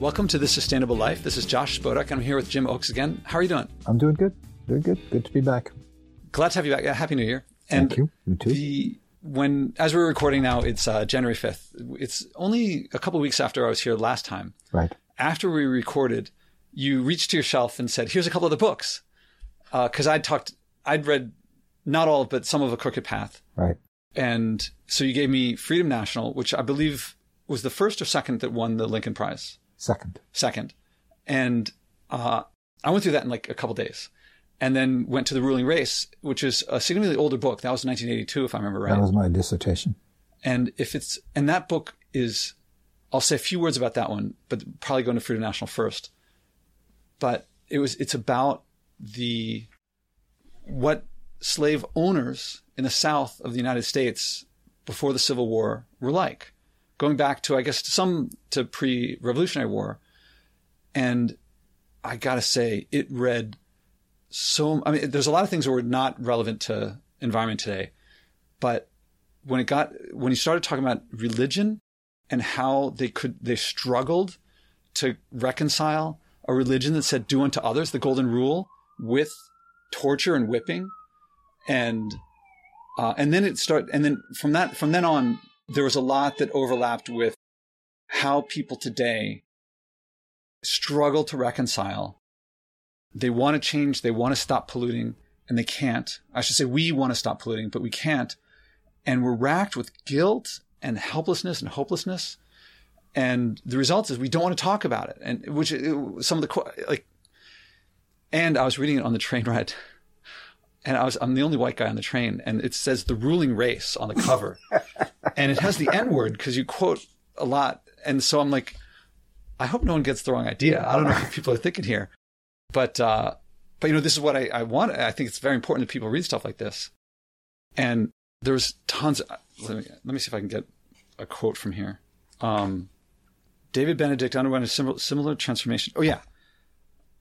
Welcome to This Sustainable Life. This is Josh Spodek. I'm here with Jim Oakes again. How are you doing? I'm doing good. Doing good. Good to be back. Glad to have you back. Happy New Year. And Thank you. You too. The, when, as we're recording now, it's uh, January 5th. It's only a couple weeks after I was here last time. Right. After we recorded, you reached to your shelf and said, here's a couple of the books. Because uh, I'd talked, I'd read not all, but some of A Crooked Path. Right. And so you gave me Freedom National, which I believe was the first or second that won the Lincoln Prize. Second. Second. And uh, I went through that in like a couple days. And then went to The Ruling Race, which is a significantly older book. That was 1982, if I remember right. That was my dissertation. And if it's, and that book is, I'll say a few words about that one, but probably going to Freedom National first. But it was, it's about the, what slave owners in the South of the United States before the Civil War were like, going back to, I guess, to some to pre Revolutionary War. And I gotta say, it read so, I mean, there's a lot of things that were not relevant to environment today, but when it got, when he started talking about religion and how they could, they struggled to reconcile a religion that said, do unto others, the golden rule, with torture and whipping. And, uh, and then it started, and then from that, from then on, there was a lot that overlapped with how people today struggle to reconcile. They want to change, they want to stop polluting, and they can't. I should say, we want to stop polluting, but we can't. And we're racked with guilt and helplessness and hopelessness. And the result is we don't want to talk about it. And which some of the, like, and I was reading it on the train ride and I was I'm the only white guy on the train, and it says the ruling race on the cover, and it has the N word because you quote a lot, and so I'm like, I hope no one gets the wrong idea. I don't know what people are thinking here, but uh, but you know this is what I, I want. I think it's very important that people read stuff like this, and there's tons. Of, let me let me see if I can get a quote from here. Um, David Benedict underwent a similar, similar transformation. Oh yeah,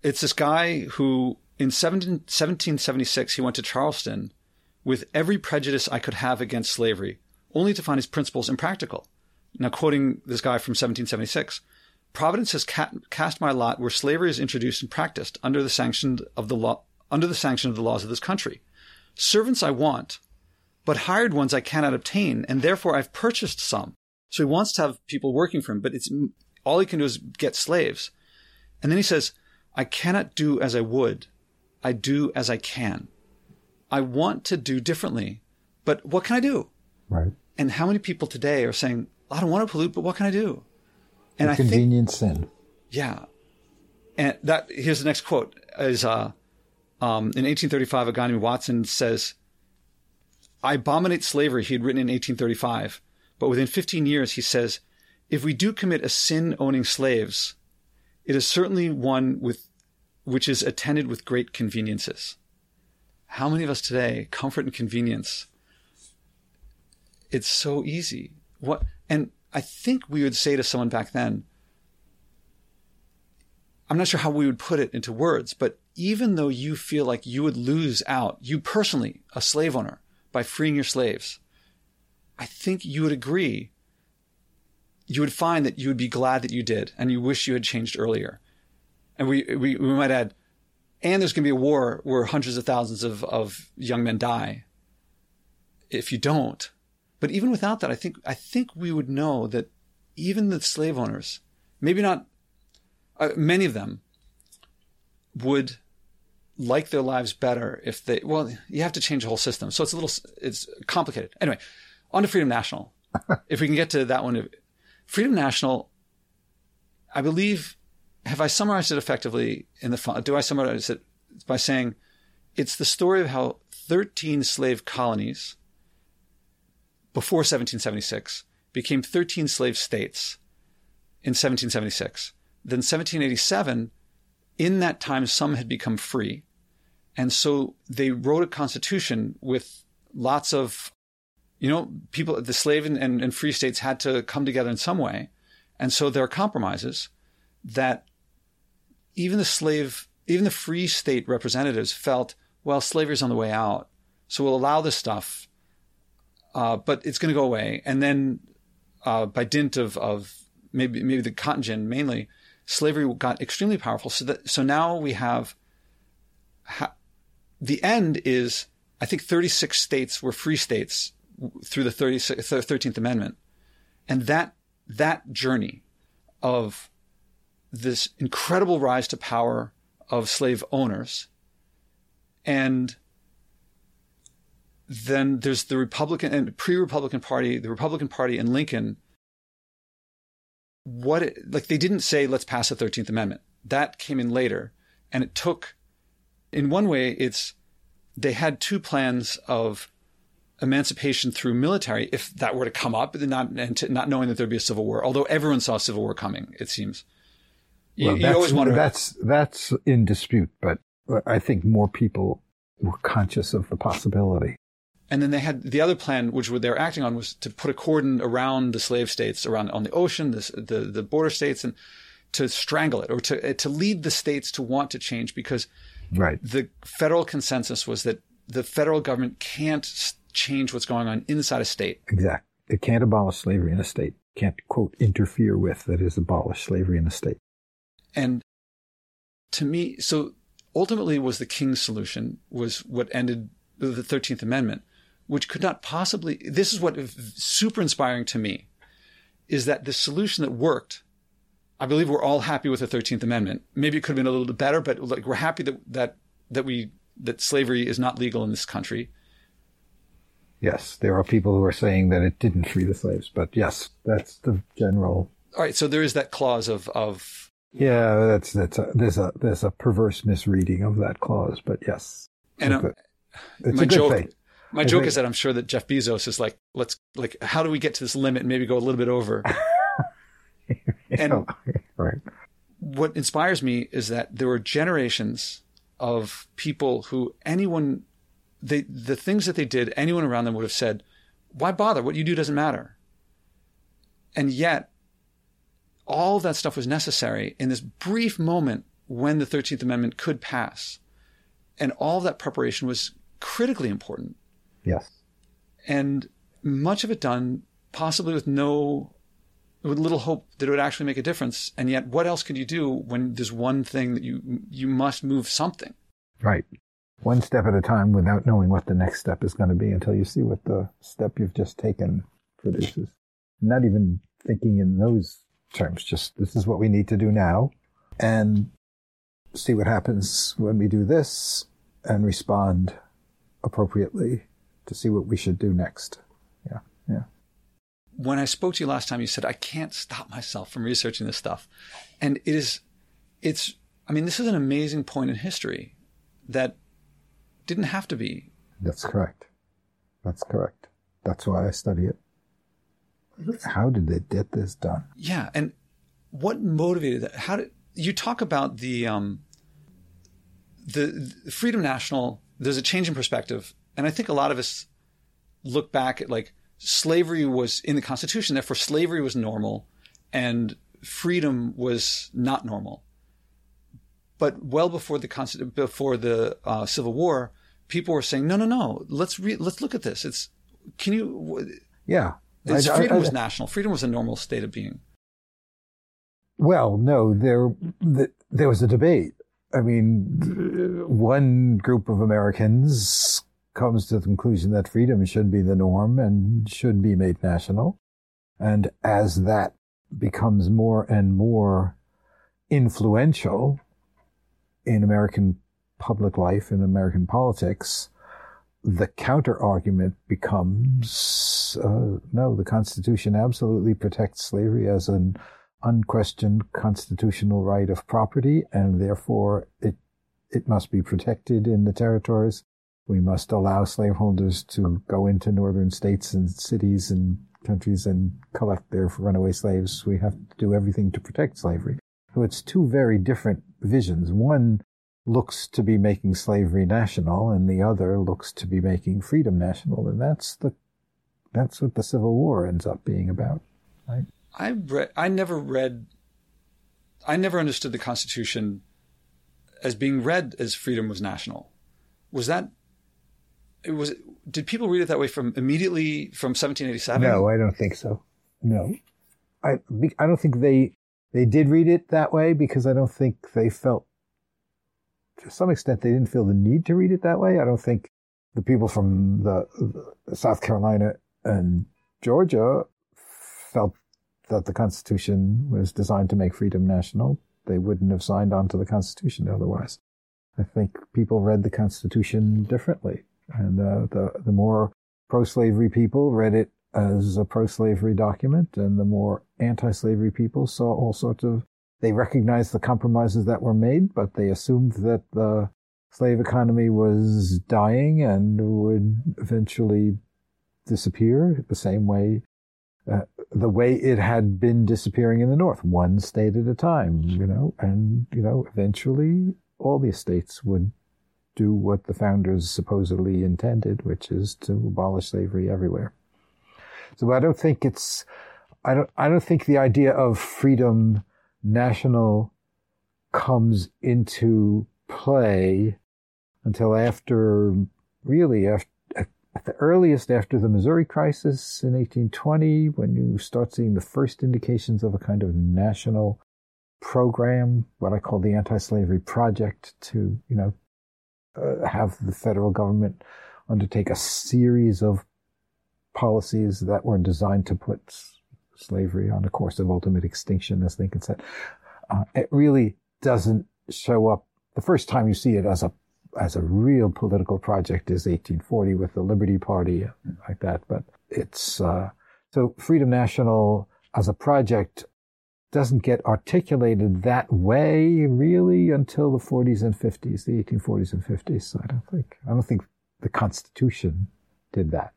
it's this guy who in 17, 1776, he went to Charleston with every prejudice I could have against slavery, only to find his principles impractical. Now, quoting this guy from 1776, Providence has ca- cast my lot where slavery is introduced and practiced under the sanction of the law, under the sanction of the laws of this country. Servants I want, but hired ones I cannot obtain, and therefore I've purchased some. So he wants to have people working for him, but it's all he can do is get slaves. And then he says, I cannot do as I would, I do as I can. I want to do differently, but what can I do? Right. And how many people today are saying, I don't want to pollute, but what can I do? And I convenient think, sin. Yeah. And that, here's the next quote is, uh, um, in 1835, a guy named Watson says, I abominate slavery, he had written in 1835. But within 15 years, he says, if we do commit a sin owning slaves, it is certainly one with which is attended with great conveniences. How many of us today, comfort and convenience, it's so easy. What, and I think we would say to someone back then, I'm not sure how we would put it into words, but even though you feel like you would lose out, you personally, a slave owner, by freeing your slaves, I think you would agree. You would find that you would be glad that you did and you wish you had changed earlier and we, we, we might add, and there's going to be a war where hundreds of thousands of, of young men die if you don't. But even without that, I think, I think we would know that even the slave owners, maybe not, uh, many of them would like their lives better if they, well, you have to change the whole system. So it's a little, it's complicated. Anyway, on to Freedom National. if we can get to that one, Freedom National, I believe have I summarized it effectively in the do I summarize it by saying it's the story of how 13 slave colonies before 1776 became 13 slave states in 1776. Then 1787, in that time, some had become free. And so they wrote a constitution with lots of, you know, people, the slave and, and, and free states had to come together in some way. And so there are compromises that even the slave, even the free state representatives felt, well, slavery's on the way out. So we'll allow this stuff, uh, but it's going to go away. And then, uh, by dint of, of maybe, maybe the cotton gin mainly, slavery got extremely powerful. So that so now we have ha- the end is I think 36 states were free states through the 13th Amendment, and that that journey of this incredible rise to power of slave owners and then there's the Republican and pre-Republican Party, the Republican Party and Lincoln. What it, like they didn't say let's pass the Thirteenth Amendment. That came in later, and it took. In one way, it's they had two plans of emancipation through military if that were to come up, not and to, not knowing that there'd be a civil war. Although everyone saw a civil war coming, it seems. Well, you, you always wonder. That's that's in dispute, but I think more people were conscious of the possibility. And then they had the other plan, which they were acting on, was to put a cordon around the slave states, around on the ocean, the the, the border states, and to strangle it or to to lead the states to want to change because right. the federal consensus was that the federal government can't change what's going on inside a state. Exactly. It can't abolish slavery in a state. Can't quote interfere with that is abolish slavery in a state. And to me, so ultimately was the king's solution was what ended the 13th Amendment which could not possibly, this is what is super inspiring to me, is that the solution that worked, I believe we're all happy with the 13th Amendment. Maybe it could have been a little bit better, but like we're happy that, that, that we, that slavery is not legal in this country. Yes, there are people who are saying that it didn't free the slaves, but yes, that's the general. All right, so there is that clause of of. Yeah, that's that's a, there's a there's a perverse misreading of that clause, but yes, and a, uh, it's my a good joke, faith. My joke is that I'm sure that Jeff Bezos is like, let's like, how do we get to this limit? And maybe go a little bit over. and right. what inspires me is that there were generations of people who anyone, they the things that they did, anyone around them would have said, "Why bother? What you do doesn't matter." And yet, all that stuff was necessary in this brief moment when the Thirteenth Amendment could pass, and all that preparation was critically important. Yes. And much of it done possibly with no, with little hope that it would actually make a difference. And yet, what else could you do when there's one thing that you you must move something? Right. One step at a time without knowing what the next step is going to be until you see what the step you've just taken produces. Not even thinking in those terms, just this is what we need to do now and see what happens when we do this and respond appropriately to see what we should do next. Yeah, yeah. When I spoke to you last time, you said I can't stop myself from researching this stuff, and it is, it's. I mean, this is an amazing point in history that didn't have to be. That's correct. That's correct. That's why I study it. How did they get this done? Yeah, and what motivated that? How did you talk about the um, the, the Freedom National? There's a change in perspective and I think a lot of us look back at like slavery was in the Constitution, therefore slavery was normal and freedom was not normal. But well before the before the uh, Civil War, people were saying, no, no, no, let's re- let's look at this. It's can you? Yeah, I, freedom I, I, was national. Freedom was a normal state of being. Well, no, there there was a debate. I mean, one group of Americans comes to the conclusion that freedom should be the norm and should be made national. And as that becomes more and more influential in American public life, in American politics, the counter argument becomes uh, no, the Constitution absolutely protects slavery as an unquestioned constitutional right of property, and therefore it it must be protected in the territories we must allow slaveholders to go into northern states and cities and countries and collect their runaway slaves. We have to do everything to protect slavery. So it's two very different visions. One looks to be making slavery national and the other looks to be making freedom national. And that's the, that's what the Civil War ends up being about. Right? I read, I never read, I never understood the Constitution as being read as freedom was national. Was that it was did people read it that way from immediately from 1787? No, I don't think so. No, I I don't think they they did read it that way because I don't think they felt, to some extent, they didn't feel the need to read it that way. I don't think the people from the, the South Carolina and Georgia felt that the Constitution was designed to make freedom national. They wouldn't have signed on to the Constitution otherwise. I think people read the Constitution differently, and uh, the the more pro-slavery people read it as a pro-slavery document, and the more anti-slavery people saw all sorts of. They recognized the compromises that were made, but they assumed that the slave economy was dying and would eventually disappear the same way uh, the way it had been disappearing in the north one state at a time you know and you know eventually all the estates would do what the founders supposedly intended which is to abolish slavery everywhere. So i don't think it's i don't i don't think the idea of freedom national comes into play until after, really, after, at the earliest after the Missouri crisis in 1820, when you start seeing the first indications of a kind of national program, what I call the anti-slavery project, to you know uh, have the federal government undertake a series of policies that were designed to put slavery on a course of ultimate extinction, as Lincoln said. Uh, it really doesn't show up the first time you see it as a as a real political project is 1840 with the Liberty Party like that. But it's uh, so Freedom National as a project doesn't get articulated that way really until the 40s and 50s, the 1840s and 50s. So I don't think I don't think the Constitution did that.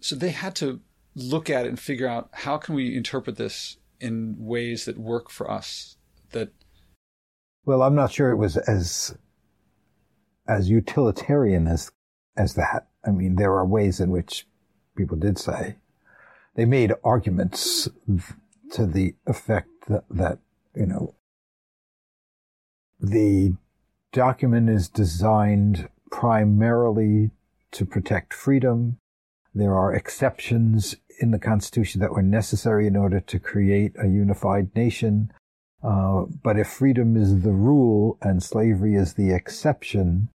So they had to look at it and figure out how can we interpret this in ways that work for us. That well, I'm not sure it was as as utilitarian as as that. I mean, there are ways in which people did say they made arguments to the effect that, that you know the document is designed primarily to protect freedom. There are exceptions in the Constitution that were necessary in order to create a unified nation. Uh, but if freedom is the rule and slavery is the exception,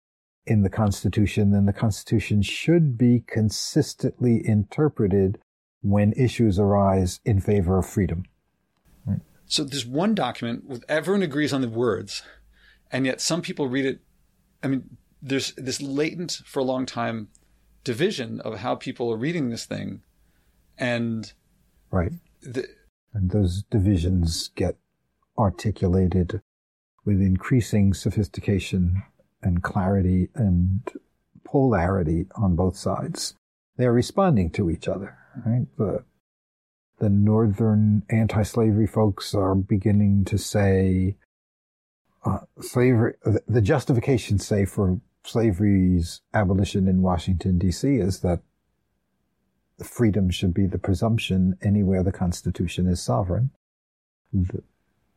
in the Constitution, then the Constitution should be consistently interpreted when issues arise in favor of freedom. Right. So there's one document with everyone agrees on the words, and yet some people read it. I mean, there's this latent for a long time division of how people are reading this thing, and right, the, and those divisions get articulated with increasing sophistication and clarity and polarity on both sides. They're responding to each other, right? The, the northern anti-slavery folks are beginning to say uh, slavery, the justification, say, for slavery's abolition in Washington, D.C. is that freedom should be the presumption anywhere the Constitution is sovereign. The,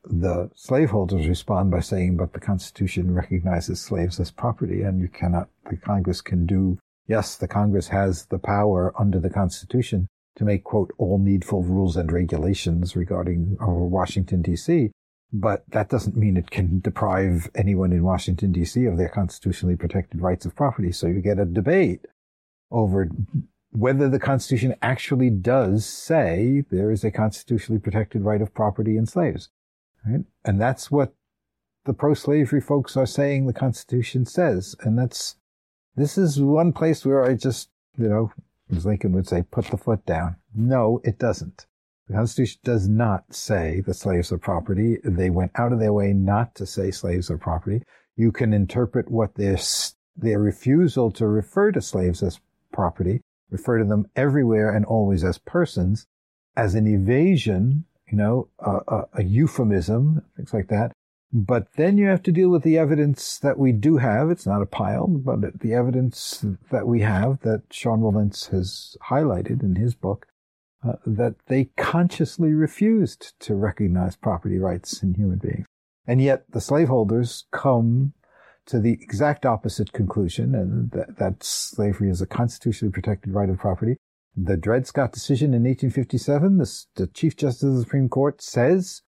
the slaveholders respond by saying, but the Constitution recognizes slaves as property and you cannot, the Congress can do, yes, the Congress has the power under the Constitution to make, quote, all needful rules and regulations regarding uh, Washington, D.C., but that doesn't mean it can deprive anyone in Washington, D.C. of their constitutionally protected rights of property. So you get a debate over whether the Constitution actually does say there is a constitutionally protected right of property in slaves. Right? And that's what the pro-slavery folks are saying the Constitution says. And that's, this is one place where I just, you know, as Lincoln would say, put the foot down. No, it doesn't. The Constitution does not say that slaves are property. They went out of their way not to say slaves are property. You can interpret what their, their refusal to refer to slaves as property, refer to them everywhere and always as persons, as an evasion you know, a, a, a euphemism, things like that. But then you have to deal with the evidence that we do have. It's not a pile, but the evidence that we have that Sean Wilentz has highlighted in his book, uh, that they consciously refused to recognize property rights in human beings. And yet the slaveholders come to the exact opposite conclusion, and that, that slavery is a constitutionally protected right of property, the Dred Scott decision in 1857, the, the Chief Justice of the Supreme Court says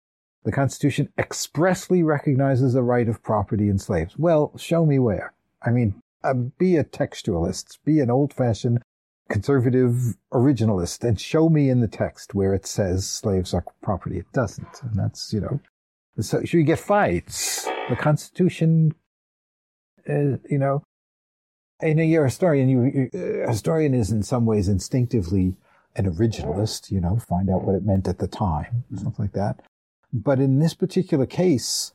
the Constitution expressly recognizes the right of property in slaves. Well, show me where. I mean, uh, be a textualist, be an old fashioned conservative originalist, and show me in the text where it says slaves are property. It doesn't. And that's, you know, so you get fights. The Constitution, uh, you know, and you're a historian. You, you, a historian is in some ways instinctively an originalist, you know, find out what it meant at the time, stuff like that. But in this particular case,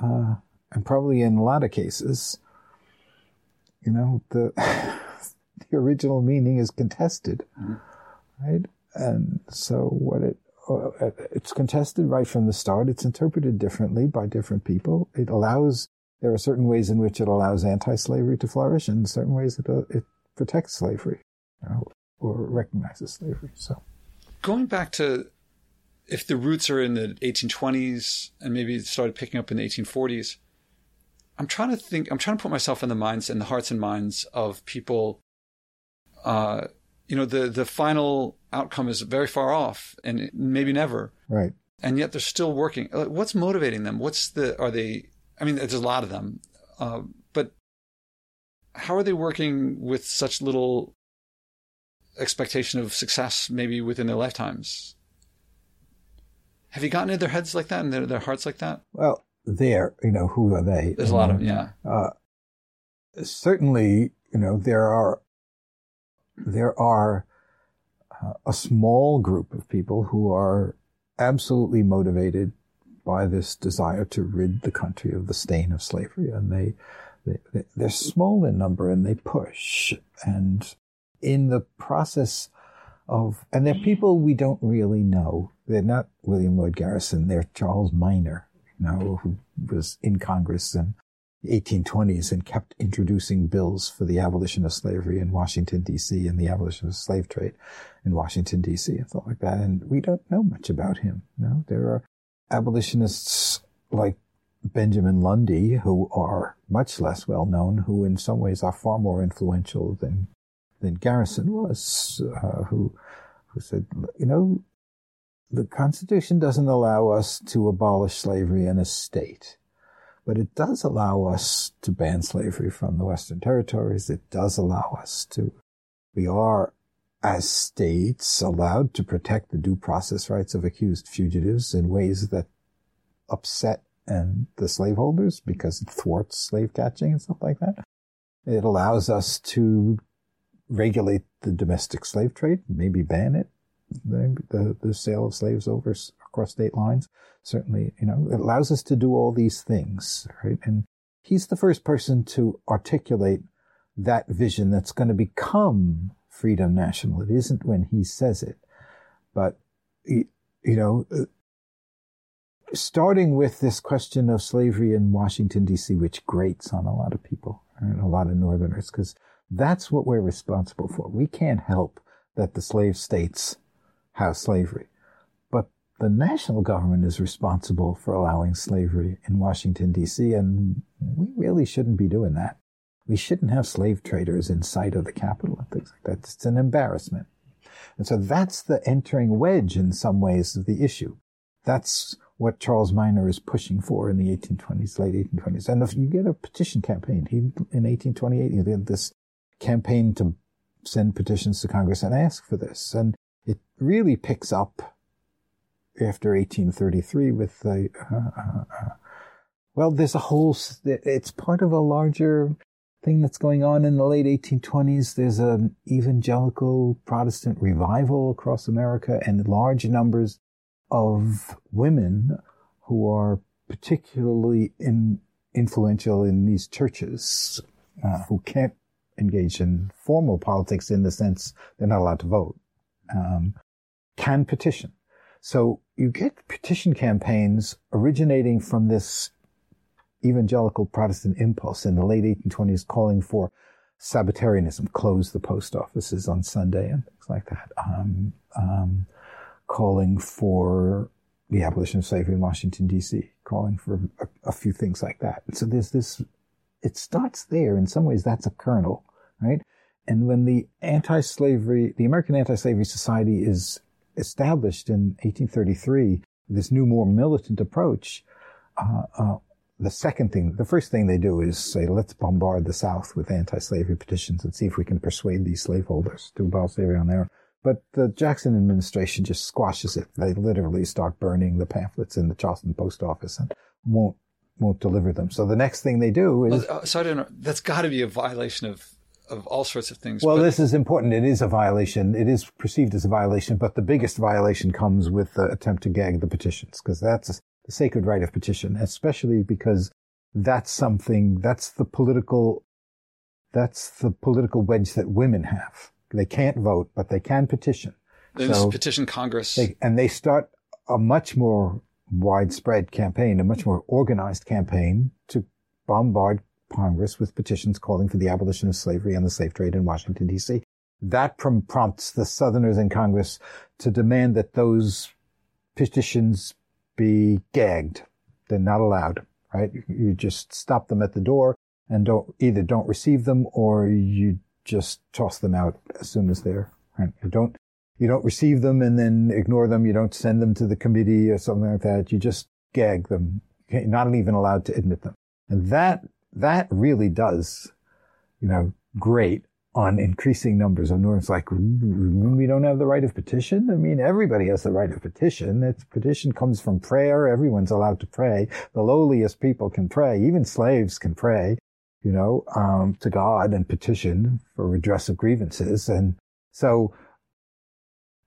uh, and probably in a lot of cases, you know, the the original meaning is contested, mm-hmm. right? And so what it uh, it's contested right from the start. It's interpreted differently by different people. It allows there are certain ways in which it allows anti-slavery to flourish, and certain ways it uh, it protects slavery, you know, or recognizes slavery. So, going back to if the roots are in the 1820s and maybe it started picking up in the 1840s, I'm trying to think. I'm trying to put myself in the minds and the hearts and minds of people. Uh, you know, the the final outcome is very far off, and maybe never. Right. And yet they're still working. What's motivating them? What's the? Are they? I mean, there's a lot of them, uh, but how are they working with such little expectation of success, maybe within their lifetimes? Have you gotten in their heads like that and their, their hearts like that? Well, there, you know, who are they? There's a lot of, yeah. Uh, certainly, you know, there are, there are uh, a small group of people who are absolutely motivated by this desire to rid the country of the stain of slavery. And they, they, they're small in number and they push. And in the process of, and they're people we don't really know. They're not William Lloyd Garrison. They're Charles Miner, you know, who was in Congress in the 1820s and kept introducing bills for the abolition of slavery in Washington, D.C. and the abolition of slave trade in Washington, D.C. and stuff like that. And we don't know much about him. You know, there are abolitionists like Benjamin Lundy who are much less well known, who in some ways are far more influential than than Garrison was, uh, who who said, you know, the Constitution doesn't allow us to abolish slavery in a state, but it does allow us to ban slavery from the Western territories. It does allow us to, we are, as states, allowed to protect the due process rights of accused fugitives in ways that upset and the slaveholders because it thwarts slave catching and stuff like that. It allows us to regulate the domestic slave trade, maybe ban it, the, the, the sale of slaves over across state lines. Certainly, you know, it allows us to do all these things, right? And he's the first person to articulate that vision that's going to become Freedom National. It isn't when he says it, but, you know, uh, starting with this question of slavery in Washington, D.C., which grates on a lot of people, and a lot of Northerners, because that's what we're responsible for. We can't help that the slave states have slavery. But the national government is responsible for allowing slavery in Washington, D.C., and we really shouldn't be doing that. We shouldn't have slave traders in sight of the Capitol and things like that. It's an embarrassment. And so that's the entering wedge in some ways of the issue. That's what Charles Miner is pushing for in the 1820s, late 1820s. And if you get a petition campaign, he, in 1828, he did this campaign to send petitions to Congress and ask for this. And it really picks up after 1833 with the, uh, uh, uh, well, there's a whole, it's part of a larger thing that's going on in the late 1820s. There's an evangelical Protestant revival across America and large numbers of women who are particularly in, influential in these churches uh, who can't engage in formal politics in the sense they're not allowed to vote, um, can petition. So you get petition campaigns originating from this evangelical Protestant impulse in the late 1820s calling for Sabbatarianism, close the post offices on Sunday and things like that, um, um, calling for the abolition of slavery in Washington, D.C., calling for a, a few things like that. So there's this it starts there. In some ways, that's a kernel, right? And when the anti-slavery, the American Anti-Slavery Society is established in 1833, this new, more militant approach, uh, uh, the second thing, the first thing they do is say, let's bombard the South with anti-slavery petitions and see if we can persuade these slaveholders to abolish slavery on their own. But the Jackson administration just squashes it. They literally start burning the pamphlets in the Charleston post office and won't won't deliver them. So the next thing they do is well, uh, sorry to. That's got to be a violation of of all sorts of things. Well, but, this is important. It is a violation. It is perceived as a violation, but the biggest violation comes with the attempt to gag the petitions because that's the sacred right of petition, especially because that's something that's the political that's the political wedge that women have. They can't vote, but they can petition. They so petition Congress. They, and they start a much more widespread campaign, a much more organized campaign to bombard Congress with petitions calling for the abolition of slavery and the slave trade in Washington, D.C. That prom- prompts the Southerners in Congress to demand that those petitions be gagged. They're not allowed, right? You just stop them at the door and don't either don't receive them or you just toss them out as soon as they're right. You don't you don't receive them and then ignore them. You don't send them to the committee or something like that. You just gag them. You're not even allowed to admit them. And that that really does, you know, grate on increasing numbers of Northerners. Like, we don't have the right of petition. I mean, everybody has the right of petition. It's petition comes from prayer. Everyone's allowed to pray. The lowliest people can pray. Even slaves can pray you know, um, to God and petition for redress of grievances. And so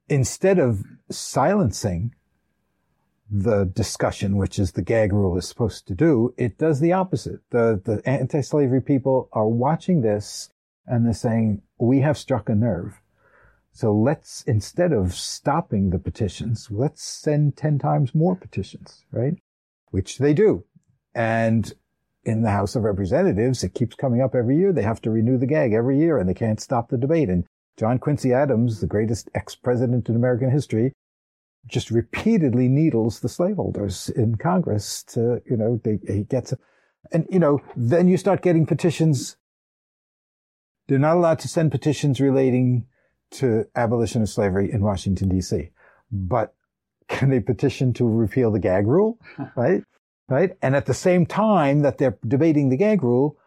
instead of silencing the discussion, which is the gag rule is supposed to do, it does the opposite. The, the anti-slavery people are watching this and they're saying, we have struck a nerve. So let's, instead of stopping the petitions, let's send 10 times more petitions, right? Which they do. And in the House of Representatives. It keeps coming up every year. They have to renew the gag every year and they can't stop the debate. And John Quincy Adams, the greatest ex-president in American history, just repeatedly needles the slaveholders in Congress to, you know, they, he gets, and, you know, then you start getting petitions. They're not allowed to send petitions relating to abolition of slavery in Washington, D.C. But can they petition to repeal the gag rule? Right? right? And at the same time that they're debating the gag rule,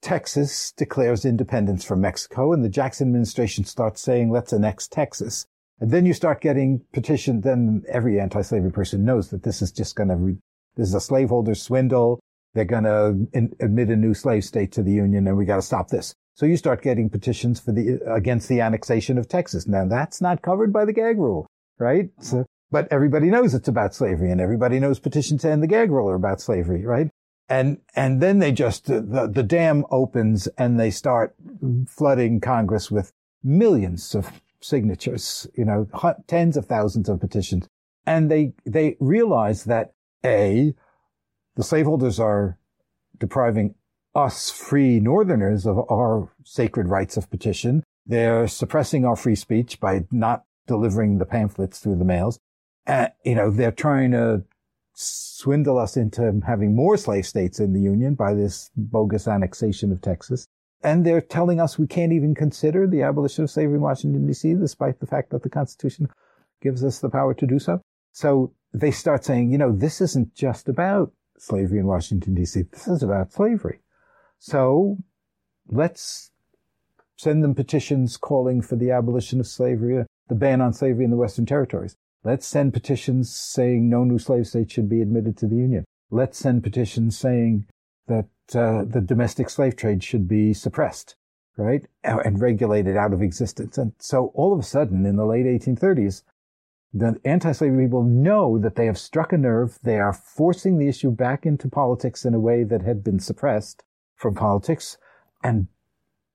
Texas declares independence from Mexico and the Jackson administration starts saying, let's annex Texas. And then you start getting petitioned. Then every anti-slavery person knows that this is just going to, re- this is a slaveholder swindle. They're going to admit a new slave state to the Union and we got to stop this. So you start getting petitions for the, against the annexation of Texas. Now that's not covered by the gag rule, right? So but everybody knows it's about slavery and everybody knows petitions end the gag rule are about slavery, right? And, and then they just, the, the dam opens and they start flooding Congress with millions of signatures, you know, tens of thousands of petitions. And they, they realize that A, the slaveholders are depriving us free Northerners of our sacred rights of petition. They're suppressing our free speech by not delivering the pamphlets through the mails uh, you know, they're trying to swindle us into having more slave states in the Union by this bogus annexation of Texas. And they're telling us we can't even consider the abolition of slavery in Washington, D.C., despite the fact that the Constitution gives us the power to do so. So they start saying, you know, this isn't just about slavery in Washington, D.C., this is about slavery. So let's send them petitions calling for the abolition of slavery, the ban on slavery in the Western territories. Let's send petitions saying no new slave state should be admitted to the Union. Let's send petitions saying that uh, the domestic slave trade should be suppressed, right, and regulated out of existence. And so all of a sudden, in the late 1830s, the anti-slavery people know that they have struck a nerve. They are forcing the issue back into politics in a way that had been suppressed from politics. And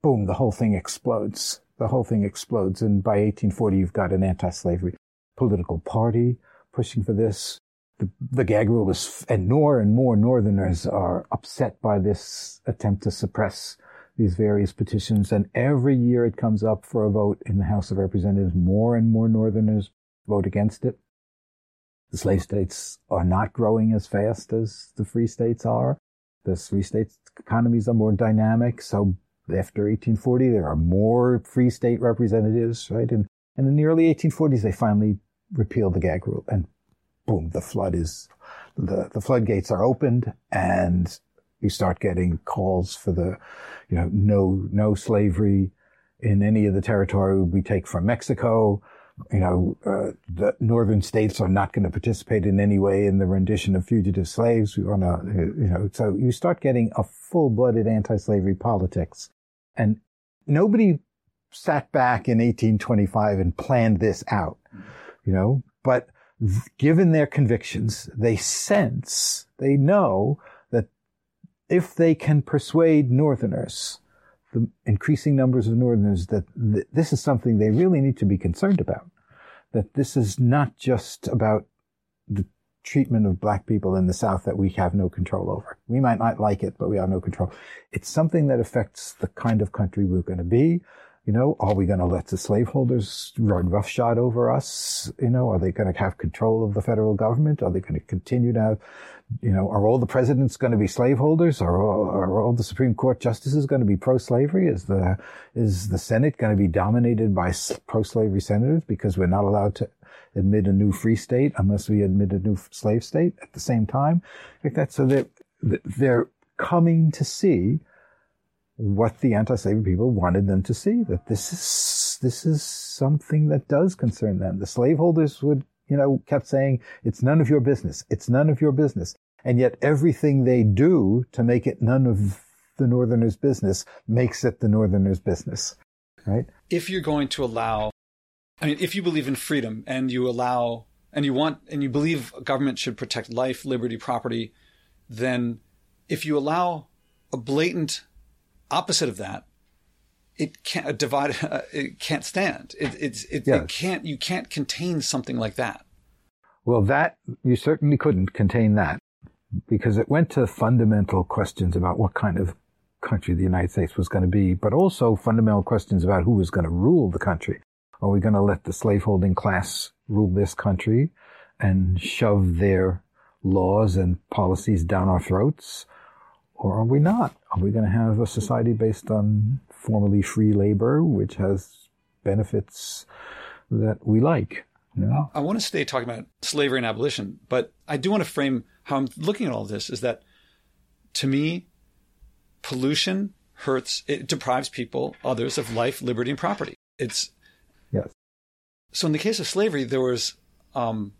boom, the whole thing explodes. The whole thing explodes. And by 1840, you've got an anti-slavery political party pushing for this. The, the gag rule is, and more and more Northerners are upset by this attempt to suppress these various petitions. And every year it comes up for a vote in the House of Representatives. More and more Northerners vote against it. The slave states are not growing as fast as the free states are. The free states economies are more dynamic. So after 1840, there are more free state representatives, right? And and in the early 1840s, they finally repealed the gag rule. And boom, the flood is, the, the floodgates are opened and you start getting calls for the, you know, no, no slavery in any of the territory we take from Mexico. You know, uh, the northern states are not going to participate in any way in the rendition of fugitive slaves. We want to, you know, so you start getting a full-blooded anti-slavery politics and nobody sat back in 1825 and planned this out, you know, but given their convictions, they sense, they know that if they can persuade Northerners, the increasing numbers of Northerners, that th- this is something they really need to be concerned about. That this is not just about the treatment of black people in the South that we have no control over. We might not like it, but we have no control. It's something that affects the kind of country we're going to be, you know, are we going to let the slaveholders run roughshod over us? You know, are they going to have control of the federal government? Are they going to continue to have, you know, are all the presidents going to be slaveholders? Are all, are all the Supreme Court justices going to be pro-slavery? Is the, is the Senate going to be dominated by pro-slavery senators because we're not allowed to admit a new free state unless we admit a new slave state at the same time? Like that. So they're, they're coming to see what the anti-slavery people wanted them to see that this is this is something that does concern them. The slaveholders would, you know, kept saying it's none of your business. It's none of your business. And yet everything they do to make it none of the northerners' business makes it the northerners' business. Right? If you're going to allow I mean, if you believe in freedom and you allow and you want and you believe government should protect life, liberty, property, then if you allow a blatant opposite of that, it can't a divide. Uh, it can't stand. It, it's it, yes. it can't. You can't contain something like that. Well, that you certainly couldn't contain that because it went to fundamental questions about what kind of country the United States was going to be, but also fundamental questions about who was going to rule the country. Are we going to let the slaveholding class rule this country and shove their laws and policies down our throats? Or are we not? Are we going to have a society based on formerly free labor, which has benefits that we like? You know? I want to stay talking about slavery and abolition, but I do want to frame how I'm looking at all this is that to me, pollution hurts, it deprives people, others, of life, liberty, and property. It's yes. So in the case of slavery, there was um,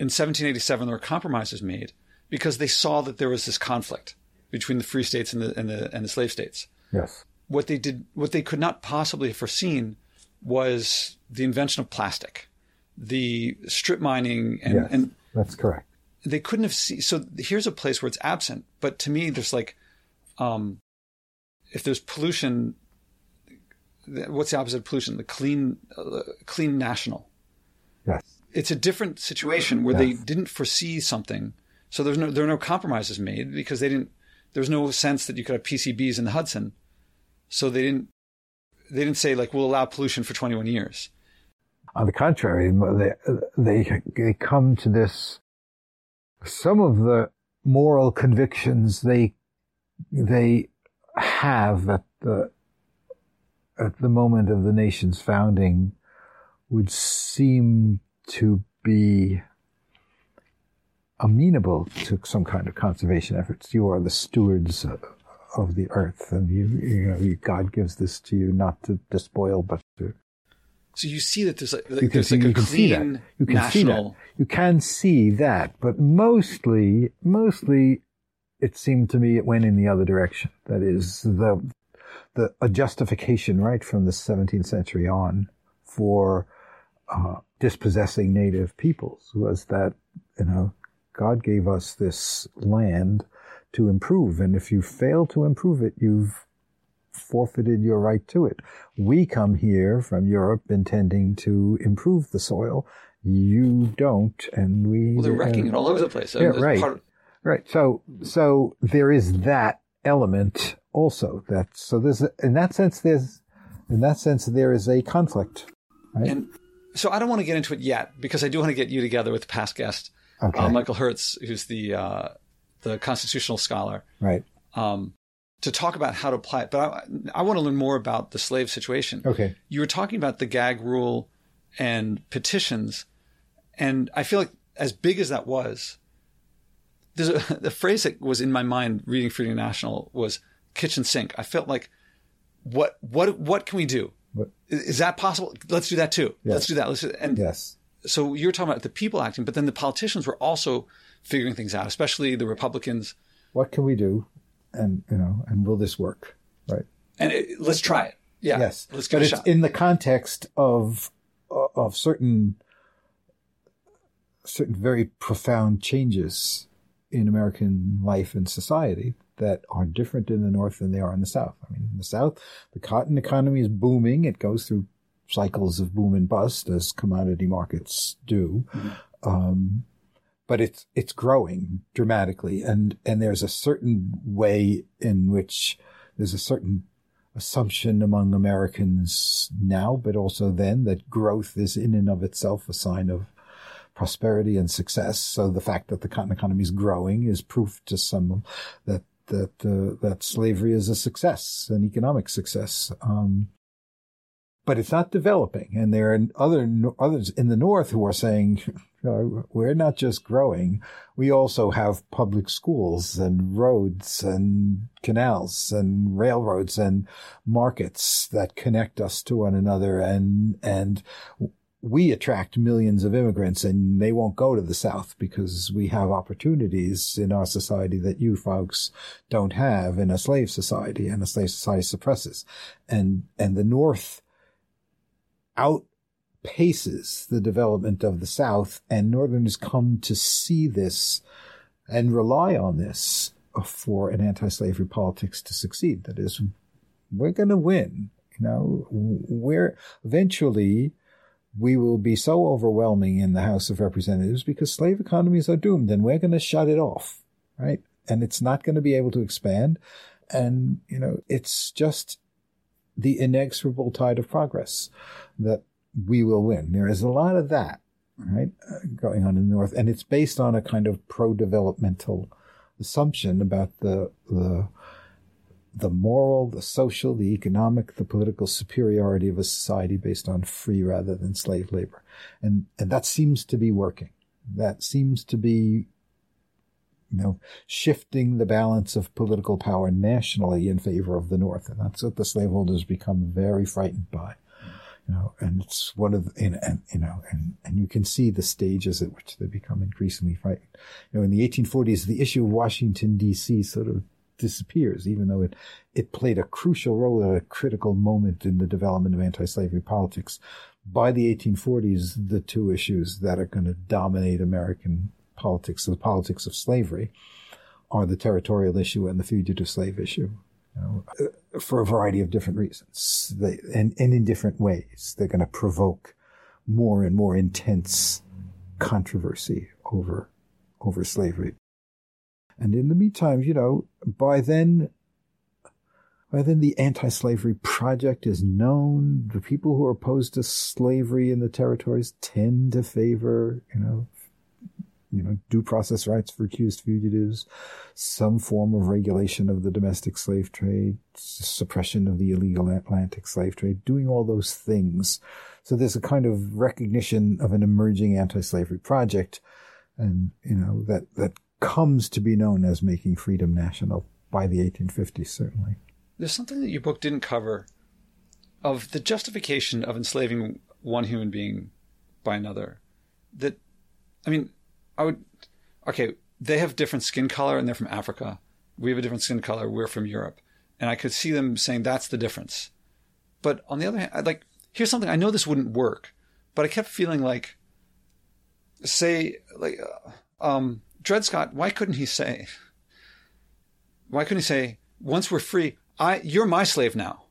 in 1787 there were compromises made because they saw that there was this conflict between the free states and the and the and the slave states. Yes. What they did, what they could not possibly have foreseen, was the invention of plastic, the strip mining, and, yes, and that's correct. They couldn't have seen. So here's a place where it's absent. But to me, there's like, um, if there's pollution, what's the opposite of pollution? The clean, uh, clean national. Yes. It's a different situation where yes. they didn't foresee something so there's no there are no compromises made because they didn't. There was no sense that you could have PCBs in the Hudson, so they didn't. They didn't say like we'll allow pollution for 21 years. On the contrary, they they they come to this. Some of the moral convictions they they have at the at the moment of the nation's founding would seem to be amenable to some kind of conservation efforts. You are the stewards of the earth, and you, you know, God gives this to you not to despoil, but to. So you see that there's, like, you can see, like you can see that. You can national... see that. You can see that, but mostly, mostly, it seemed to me it went in the other direction. That is the the a justification right from the 17th century on for uh, dispossessing native peoples was that you know God gave us this land to improve. And if you fail to improve it, you've forfeited your right to it. We come here from Europe intending to improve the soil. You don't, and we. Well, they're wrecking uh, it all over the place. Yeah, right. Of- right. So, so there is that element also. That so there's in that sense there's in that sense there is a conflict. Right? And so I don't want to get into it yet because I do want to get you together with the past guest okay. uh, Michael Hertz, who's the uh, the constitutional scholar, right? Um, to talk about how to apply it. But I, I want to learn more about the slave situation. Okay. You were talking about the gag rule and petitions, and I feel like as big as that was, there's a, the phrase that was in my mind reading Freedom National was kitchen sink. I felt like, what, what, what can we do? What? Is, that possible? Let's do that too. Yes. Let's do that. Let's do, and Yes. So you're talking about the people acting, but then the politicians were also figuring things out, especially the Republicans. What can we do? And, you know, and will this work? Right. And it, let's try it. Yeah. yes. Let's give but it a shot. in the context of, uh, of certain, certain very profound changes in American life and society that are different in the North than they are in the South. I mean, in the South, the cotton economy is booming. It goes through cycles of boom and bust as commodity markets do. Um, but it's, it's growing dramatically. And, and there's a certain way in which there's a certain assumption among Americans now, but also then that growth is in and of itself a sign of prosperity and success. So the fact that the cotton economy is growing is proof to some that that uh, that slavery is a success, an economic success. Um, but it's not developing, and there are other others in the north who are saying, "We're not just growing; we also have public schools and roads and canals and railroads and markets that connect us to one another, and and we attract millions of immigrants and they won't go to the South because we have opportunities in our society that you folks don't have in a slave society and a slave society suppresses. And, and the North outpaces the development of the South and Northerners come to see this and rely on this for an anti-slavery politics to succeed. That is, we're going to win. You know, we're eventually we will be so overwhelming in the House of Representatives because slave economies are doomed and we're going to shut it off, right? And it's not going to be able to expand. And, you know, it's just the inexorable tide of progress that we will win. There is a lot of that, right, uh, going on in the North. And it's based on a kind of pro-developmental assumption about the, the, the moral, the social, the economic, the political superiority of a society based on free rather than slave labor. And, and that seems to be working. That seems to be, you know, shifting the balance of political power nationally in favor of the North. And that's what the slaveholders become very frightened by. You know, and it's one of the, and, and, you know, and, and you can see the stages at which they become increasingly frightened. You know, in the 1840s, the issue of Washington, D.C. sort of disappears, even though it, it played a crucial role at a critical moment in the development of anti-slavery politics. By the 1840s, the two issues that are going to dominate American politics, the politics of slavery, are the territorial issue and the fugitive slave issue. You know, uh, for a variety of different reasons, they, and, and in different ways, they're going to provoke more and more intense controversy over over slavery. And in the meantime, you know, by then, by then the anti-slavery project is known. The people who are opposed to slavery in the territories tend to favor, you know, you know, due process rights for accused fugitives, some form of regulation of the domestic slave trade, suppression of the illegal Atlantic slave trade, doing all those things. So there's a kind of recognition of an emerging anti-slavery project, and you know that that comes to be known as making freedom national by the 1850s, certainly. There's something that your book didn't cover of the justification of enslaving one human being by another. That, I mean, I would, okay, they have different skin color and they're from Africa. We have a different skin color. We're from Europe. And I could see them saying that's the difference. But on the other hand, I'd like, here's something I know this wouldn't work, but I kept feeling like, say, like, um, Dred Scott, why couldn't he say, why couldn't he say, once we're free, I, you're my slave now?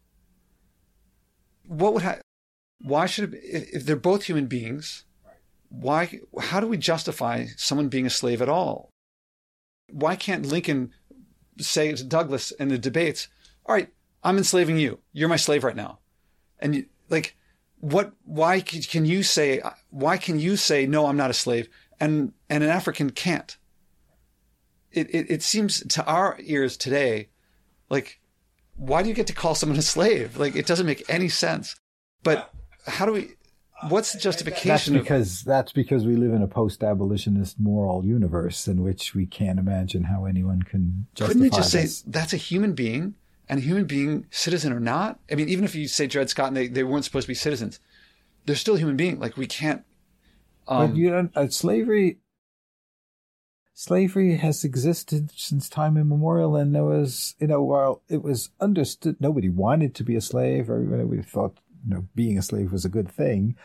What would ha- why should it be, if they're both human beings, why, how do we justify someone being a slave at all? Why can't Lincoln say to Douglas in the debates, all right, I'm enslaving you. You're my slave right now. And you, like, what, why can you say, why can you say, no, I'm not a slave? And, and an African can't. It, it, it seems to our ears today, like, why do you get to call someone a slave? Like, it doesn't make any sense. But how do we, what's the That's justification of because that's because we live in a post-abolitionist moral universe in which we can't imagine how anyone can justify couldn't it just say that's a human being and a human being citizen or not i mean even if you say dred scott and they, they weren't supposed to be citizens they're still a human being like we can't um, but you know, uh, slavery, slavery has existed since time immemorial, and there was, you know, while it was understood, nobody wanted to be a slave. Everybody thought, you know, being a slave was a good thing.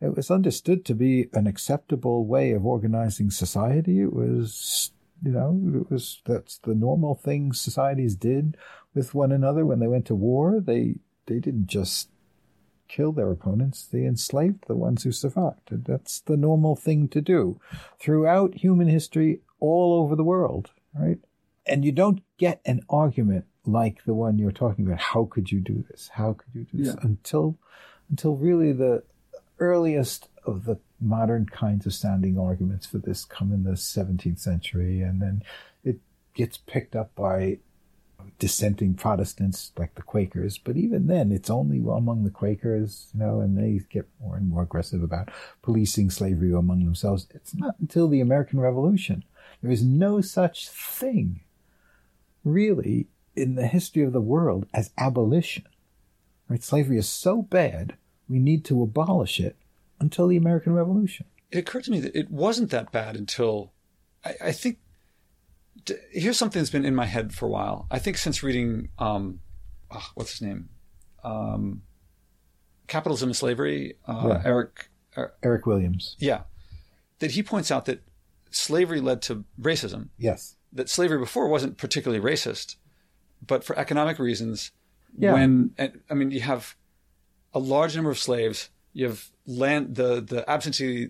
It was understood to be an acceptable way of organizing society. It was, you know, it was that's the normal thing societies did with one another when they went to war. They they didn't just kill their opponents, they enslaved the ones who survived. And that's the normal thing to do throughout human history all over the world, right? And you don't get an argument like the one you're talking about. How could you do this? How could you do this? Yeah. Until until really the earliest of the modern kinds of sounding arguments for this come in the 17th century, and then it gets picked up by dissenting Protestants like the Quakers, but even then, it's only among the Quakers, you know, and they get more and more aggressive about policing slavery among themselves. It's not until the American Revolution. There is no such thing, really, in the history of the world as abolition. Right? Slavery is so bad, we need to abolish it until the American Revolution. it occurred to me that it wasn't that bad until I, I think here's something that's been in my head for a while. I think since reading um, ah, what's his name, um, Capitalism and Slavery, uh, Yeah. Eric, Eric Williams. yeah, that he points out that slavery led to racism. Yes. That slavery before wasn't particularly racist, but for economic reasons, Yeah. when and, I mean you have a large number of slaves, you have land the the absentee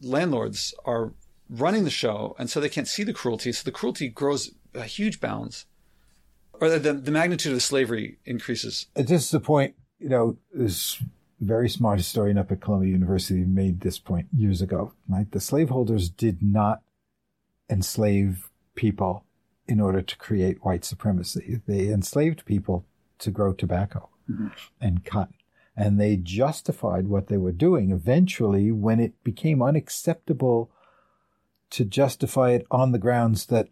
landlords are running the show, and so they can't see the cruelty. So the cruelty grows uh, huge bounds, or the, the magnitude of the slavery increases. This is the point, you know, this very smart historian up at Columbia University made this point years ago, right? The slaveholders did not enslave people in order to create white supremacy. They enslaved people to grow tobacco mm-hmm. and cotton. And they justified what they were doing eventually when it became unacceptable to justify it on the grounds that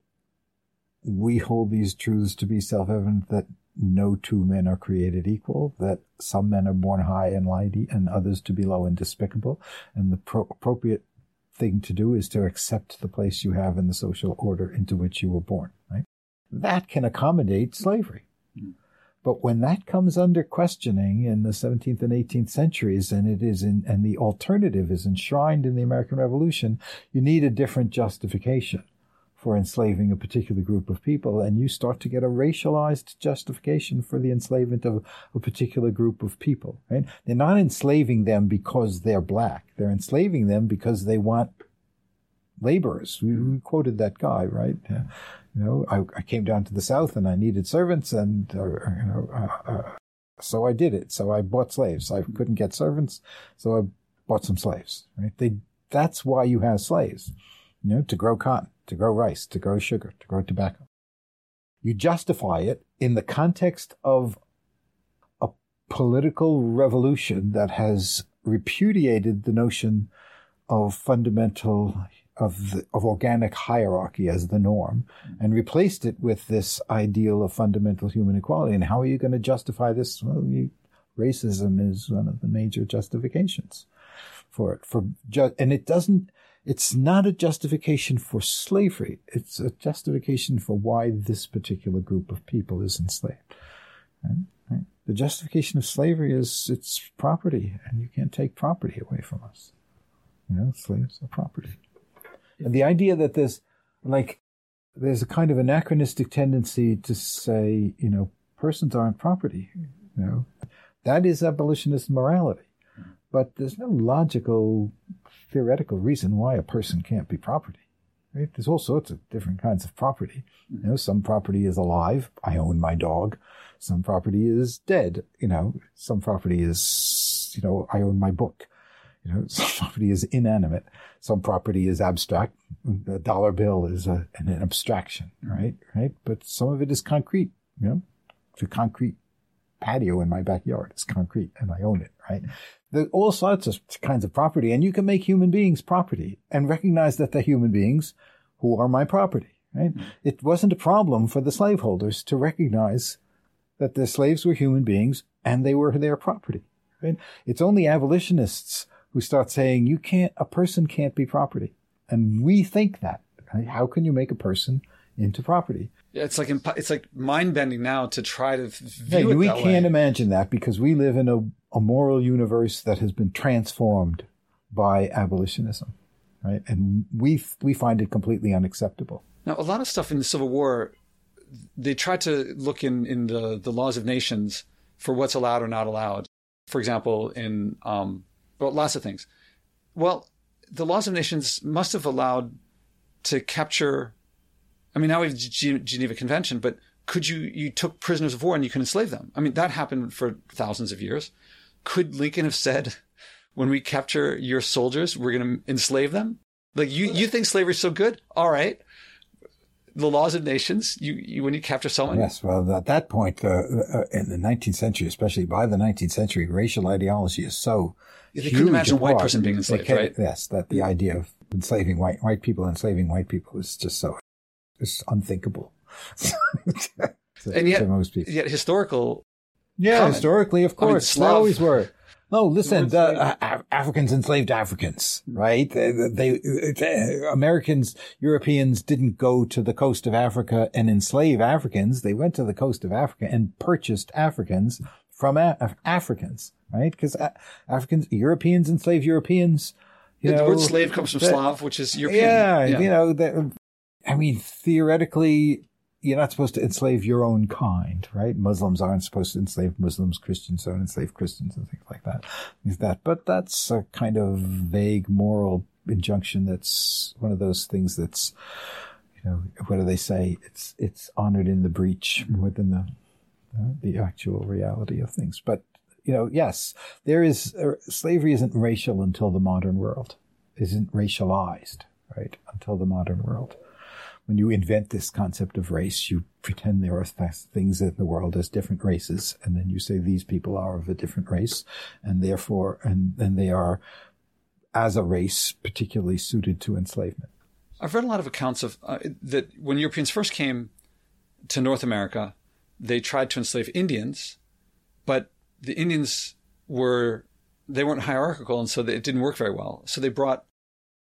we hold these truths to be self-evident that no two men are created equal, that some men are born high and mighty and others to be low and despicable. And the pro- appropriate thing to do is to accept the place you have in the social order into which you were born, right? That can accommodate slavery. Hmm. But when that comes under questioning in the 17th and 18th centuries, and it is in, and the alternative is enshrined in the American Revolution, you need a different justification for enslaving a particular group of people, and you start to get a racialized justification for the enslavement of a particular group of people. Right? They're not enslaving them because they're black; they're enslaving them because they want laborers. We, we quoted that guy, right? You know, I, I came down to the South and I needed servants, and uh, you know, uh, uh, so I did it. So I bought slaves. I couldn't get servants, so I bought some slaves. Right? They that's why you have slaves. You know, to grow cotton, to grow rice, to grow sugar, to grow tobacco. You justify it in the context of a political revolution that has repudiated the notion of fundamental of the, of organic hierarchy as the norm and replaced it with this ideal of fundamental human equality. And how are you going to justify this? Well, you, racism is one of the major justifications for it. For ju- and it doesn't. It's not a justification for slavery. It's a justification for why this particular group of people is enslaved. Right? Right? The justification of slavery is it's property, and you can't take property away from us. You know, slaves are property. And the idea that there's like there's a kind of anachronistic tendency to say, you know, persons aren't property. You know, that is abolitionist morality. But there's no logical, theoretical reason why a person can't be property. Right? There's all sorts of different kinds of property. You know, some property is alive. I own my dog. Some property is dead. You know, some property is, you know, I own my book. You know, some property is inanimate. Some property is abstract. The dollar bill is a, an abstraction, right? Right. But some of it is concrete. You know, the concrete patio in my backyard. It's concrete and I own it, right? There all sorts of kinds of property and you can make human beings property and recognize that they're human beings who are my property, right? Mm-hmm. It wasn't a problem for the slaveholders to recognize that the slaves were human beings and they were their property, right? It's only abolitionists who start saying you can't, a person can't be property. And we think that. Right? How can you make a person into property? Yeah, it's like it's like mind bending now to try to view yeah, We can't way. imagine that because we live in a, a moral universe that has been transformed by abolitionism, right? And we we find it completely unacceptable. Now, a lot of stuff in the Civil War, they tried to look in in the the laws of nations for what's allowed or not allowed. For example, in um, well, lots of things. Well, the laws of nations must have allowed to capture. I mean, now we have the Geneva Convention, but could you you took prisoners of war and you can enslave them? I mean, that happened for thousands of years. Could Lincoln have said, "When we capture your soldiers, we're going to enslave them"? Like you, you think slavery is so good? All right. The laws of nations. You, you when you capture someone. Yes. Well, at that point, uh, uh, in the 19th century, especially by the 19th century, racial ideology is so. Yeah, they couldn't imagine a white person being enslaved, right? Yes, that the idea of enslaving white white people, enslaving white people is just so it's unthinkable. to, and yet, most people. yet historical. Yeah, comment. historically, of course, I mean, they always were. No, listen, the, uh, Africans enslaved Africans, right? They, they, they, Americans, Europeans didn't go to the coast of Africa and enslave Africans. They went to the coast of Africa and purchased Africans from a- Africans, right? Because Africans, Europeans enslaved Europeans. You the know, word slave comes from Slav, which is European. Yeah, yeah. you know, I mean, theoretically, you're not supposed to enslave your own kind, right? Muslims aren't supposed to enslave Muslims, Christians don't enslave Christians and things like that. Is that, but that's a kind of vague moral injunction. That's one of those things that's, you know, what do they say? It's, it's honored in the breach more than the, uh, the actual reality of things. But, you know, yes, there is, uh, slavery isn't racial until the modern world, isn't racialized, right? Until the modern world when you invent this concept of race, you pretend there are things in the world as different races, and then you say these people are of a different race, and therefore, and then they are, as a race, particularly suited to enslavement. I've read a lot of accounts of uh, that when Europeans first came to North America, they tried to enslave Indians, but the Indians were they weren't hierarchical, and so it didn't work very well. So they brought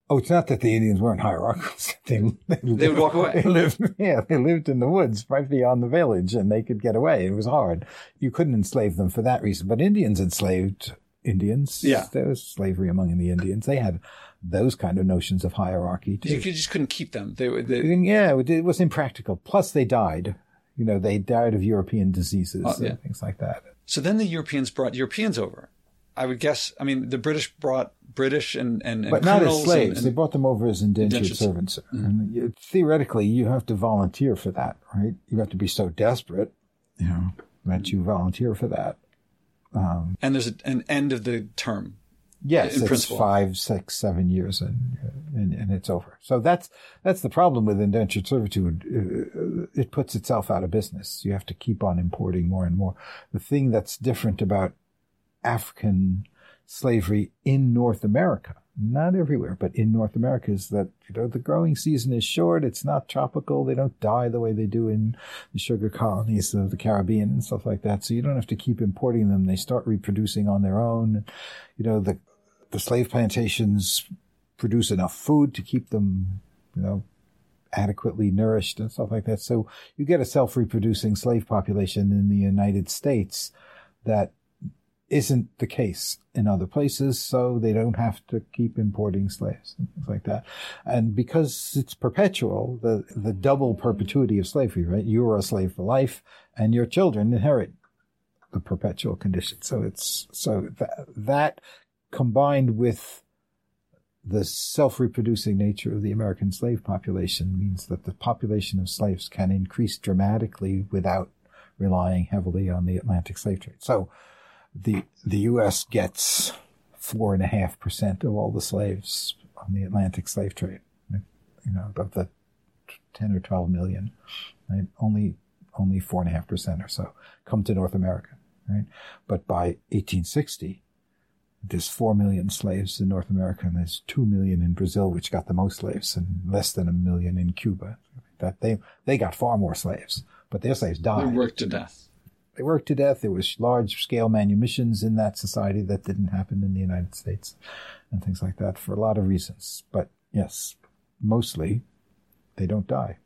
Oh, it's not that the Indians weren't hierarchical. They, they, they would walk away. They lived, yeah, they lived in the woods right beyond the village and they could get away. It was hard. You couldn't enslave them for that reason. But Indians enslaved Indians. Yeah. There was slavery among the Indians. They had those kind of notions of hierarchy too. You just couldn't keep them. They, they yeah, it was impractical. Plus they died. You know, they died of European diseases uh, yeah. and things like that. So then the Europeans brought Europeans over. I would guess. I mean, the British brought British and and, and but not as slaves. And, they brought them over as indentured, indentured servants. Mm-hmm. And you, theoretically, you have to volunteer for that, right? You have to be so desperate, you know, that you volunteer for that. Um, and there's a, an end of the term. Yes, it's principle. five, six, seven years, and, and, and it's over. So that's that's the problem with indentured servitude. Uh, it puts itself out of business. You have to keep on importing more and more. The thing that's different about African slavery in North America. Not everywhere, but in North America is that, you know, the growing season is short. It's not tropical. They don't die the way they do in the sugar colonies of the Caribbean and stuff like that. So you don't have to keep importing them. They start reproducing on their own. You know, the, the slave plantations produce enough food to keep them, you know, adequately nourished and stuff like that. So you get a self-reproducing slave population in the United States that isn't the case in other places, so they don't have to keep importing slaves and things like that. And because it's perpetual, the, the double perpetuity of slavery, right? You are a slave for life and your children inherit the perpetual condition. So it's, so that, that combined with the self-reproducing nature of the American slave population means that the population of slaves can increase dramatically without relying heavily on the Atlantic slave trade. So, the the U.S. gets four and a half percent of all the slaves on the Atlantic slave trade. You know, of the ten or twelve million, right? only only four and a half percent or so come to North America. right? But by 1860, there's 4 million slaves in North America and there's 2 million in Brazil, which got the most slaves and less than a million in Cuba. That they, they got far more slaves, but their slaves died. They worked to death. They worked to death. There was large scale manumissions in that society that didn't happen in the United States and things like that for a lot of reasons. But yes, mostly they don't die.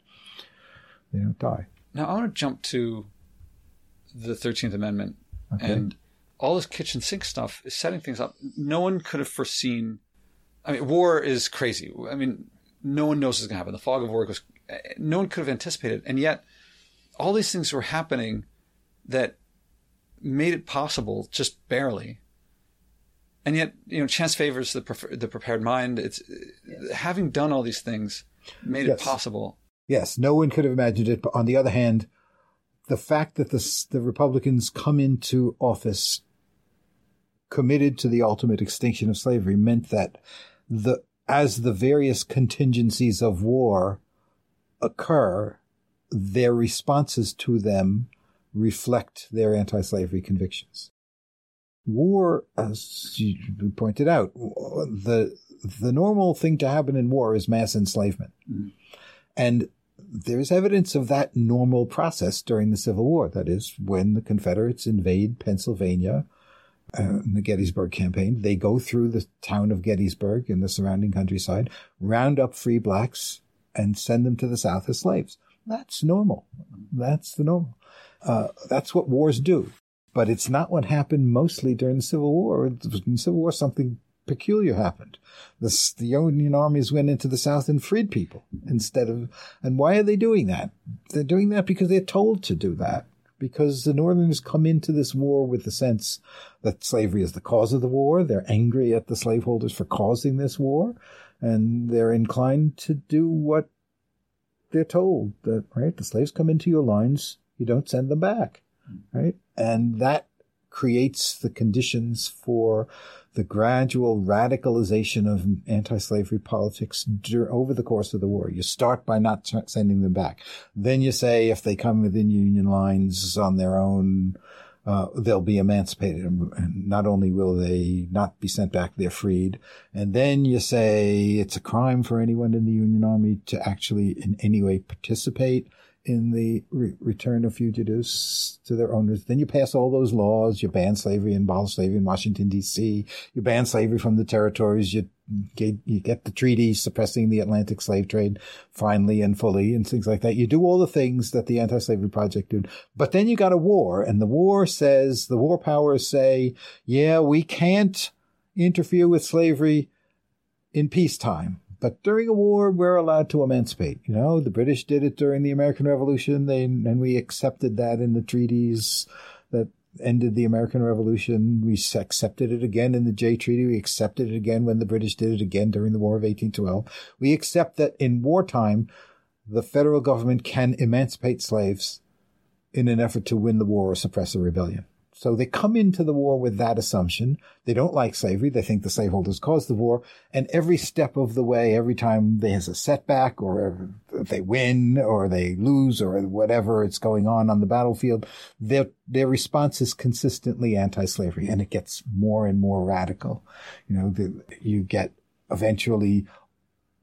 They don't die. Now I want to jump to the 13th Amendment Okay. and all this kitchen sink stuff is setting things up. No one could have foreseen. I mean, war is crazy. I mean, no one knows what's going to happen. The fog of war was. No one could have anticipated, and yet all these things were happening that made it possible just barely. And yet, you know, chance favors the the prepared mind. It's having done all these things made Yes. it possible. Yes, no one could have imagined it. But on the other hand, the fact that the, the Republicans come into office committed to the ultimate extinction of slavery meant that the as the various contingencies of war occur, their responses to them reflect their anti-slavery convictions. War, as you pointed out, the the normal thing to happen in war is mass enslavement. And there's evidence of that normal process during the Civil War. That is, when the Confederates invade Pennsylvania uh, in the Gettysburg campaign, they go through the town of Gettysburg and the surrounding countryside, round up free blacks, and send them to the South as slaves. That's normal. That's the normal. Uh, that's what wars do. But it's not what happened mostly during the Civil War. In the Civil War, something peculiar happened. The, the Union armies went into the South and freed people instead of. And why are they doing that? They're doing that because they're told to do that. Because the Northerners come into this war with the sense that slavery is the cause of the war. They're angry at the slaveholders for causing this war. And they're inclined to do what they're told that, right? The slaves come into your lines. You don't send them back, right? And that creates the conditions for the gradual radicalization of anti-slavery politics dur- over the course of the war. You start by not t- sending them back. Then you say if they come within Union lines on their own, uh, they'll be emancipated. And not only will they not be sent back, they're freed. And then you say it's a crime for anyone in the Union Army to actually in any way participate in the re- return of fugitives to their owners. Then you pass all those laws. You ban slavery and abolish slavery in Washington, D.C. You ban slavery from the territories. You get, you get the treaty suppressing the Atlantic slave trade finally and fully and things like that. You do all the things that the anti-slavery project did. But then you got a war and the war says, the war powers say, yeah, we can't interfere with slavery in peacetime. But during a war, we're allowed to emancipate. You know, the British did it during the American Revolution, they, and we accepted that in the treaties that ended the American Revolution. We accepted it again in the Jay Treaty. We accepted it again when the British did it again during the War of 1812. We accept that in wartime, the federal government can emancipate slaves in an effort to win the war or suppress a rebellion. So they come into the war with that assumption. They don't like slavery. They think the slaveholders caused the war. And every step of the way, every time there's a setback or they win or they lose or whatever it's going on on the battlefield, their, their response is consistently anti-slavery and it gets more and more radical. You know, the, you get eventually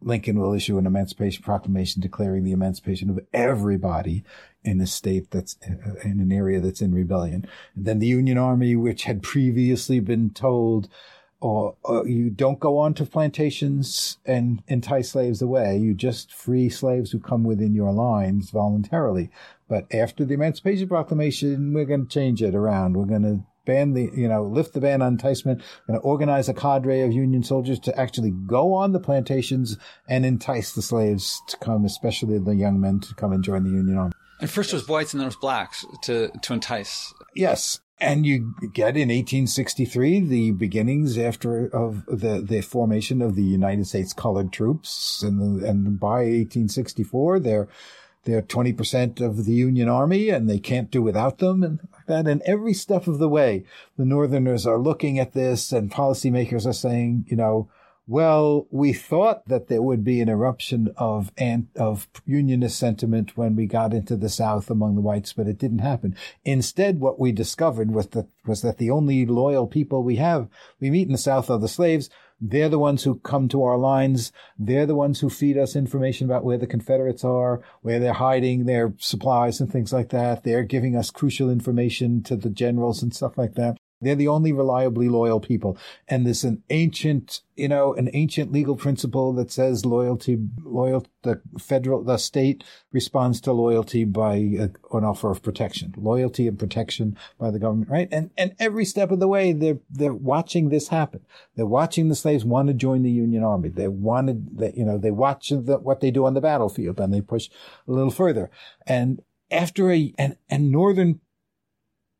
Lincoln will issue an emancipation proclamation declaring the emancipation of everybody in a state that's uh, in an area that's in rebellion. And then the Union Army, which had previously been told, or, or you don't go on to plantations and entice slaves away. You just free slaves who come within your lines voluntarily. But after the Emancipation Proclamation, we're going to change it around. We're going to ban the, you know, lift the ban on enticement, going to organize a cadre of Union soldiers to actually go on the plantations and entice the slaves to come, especially the young men, to come and join the Union Army. And first it was whites and then it was blacks to, to entice. Yes. And you get in 1863 the beginnings after of the, the formation of the United States colored troops. And, the, and by 1864, they're, they're 20% of the Union Army and they can't do without them and like that. And every step of the way, the Northerners are looking at this and policymakers are saying, you know, well, we thought that there would be an eruption of of unionist sentiment when we got into the South among the whites, but it didn't happen. Instead, what we discovered was that was that the only loyal people we have we meet in the South are the slaves. They're the ones who come to our lines. They're the ones who feed us information about where the Confederates are, where they're hiding their supplies and things like that. They're giving us crucial information to the generals and stuff like that. They're the only reliably loyal people. And there's an ancient, you know, an ancient legal principle that says loyalty, loyal, the federal, the state responds to loyalty by a, an offer of protection, loyalty and protection by the government, right? And, and every step of the way, they're, they're watching this happen. They're watching the slaves want to join the Union Army. They wanted, that, you know, they watch the, what they do on the battlefield and they push a little further. And after a, and, and Northern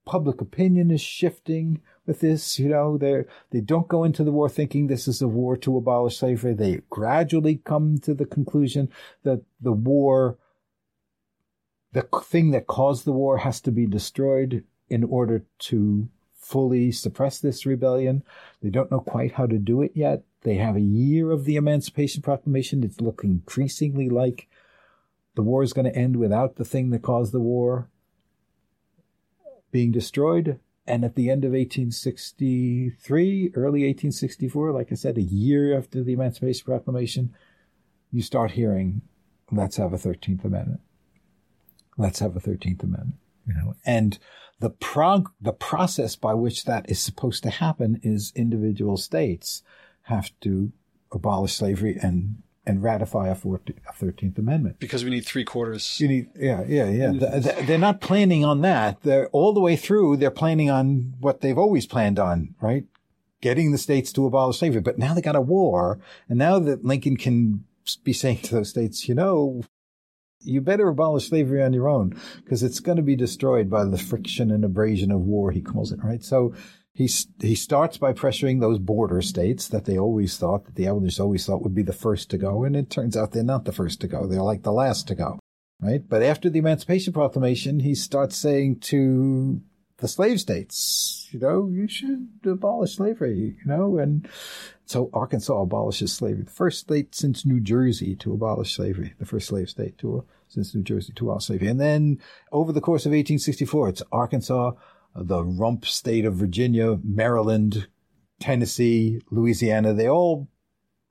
public opinion is shifting with this. You know, they they don't go into the war thinking this is a war to abolish slavery. They gradually come to the conclusion that the war, the thing that caused the war, has to be destroyed in order to fully suppress this rebellion. They don't know quite how to do it yet. They have a year of the Emancipation Proclamation. It's looking increasingly like the war is going to end without the thing that caused the war being destroyed. And at the end of 1863, early 1864, like I said, a year after the Emancipation Proclamation, you start hearing, let's have a 13th Amendment. Let's have a 13th Amendment. You know, and the prog- the process by which that is supposed to happen is individual states have to abolish slavery and and ratify a, 14th, a 13th Amendment. Because we need three quarters. You need, yeah, yeah, yeah. Mm-hmm. they're not planning on that. They're all the way through. They're planning on what they've always planned on, right? Getting the states to abolish slavery. But now they got a war. And now that Lincoln can be saying to those states, you know, you better abolish slavery on your own because it's going to be destroyed by the friction and abrasion of war, he calls it, right? So he he starts by pressuring those border states that they always thought that the abolitionists always thought would be the first to go, and it turns out they're not the first to go. They're like the last to go, right? But after the Emancipation Proclamation, he starts saying to the slave states, you know, you should abolish slavery, you know, and so Arkansas abolishes slavery, the first state since New Jersey to abolish slavery, the first slave state to since New Jersey to abolish slavery, and then over the course of 1864, it's Arkansas the rump state of Virginia, Maryland, Tennessee, Louisiana, they all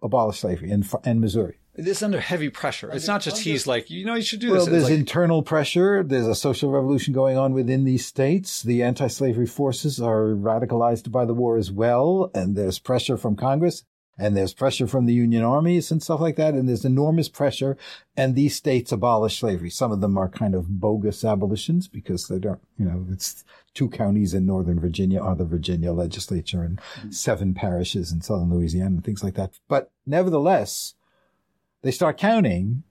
abolished slavery and, and Missouri. It's under heavy pressure. It's not just he's like, you know, you should do well, this. Well, there's like, internal pressure. There's a social revolution going on within these states. The anti-slavery forces are radicalized by the war as well. And there's pressure from Congress and there's pressure from the Union armies and stuff like that. And there's enormous pressure. And these states abolish slavery. Some of them are kind of bogus abolitions because they don't, you know, it's two counties in Northern Virginia are the Virginia legislature and mm-hmm. seven parishes in Southern Louisiana and things like that. But nevertheless, they start counting,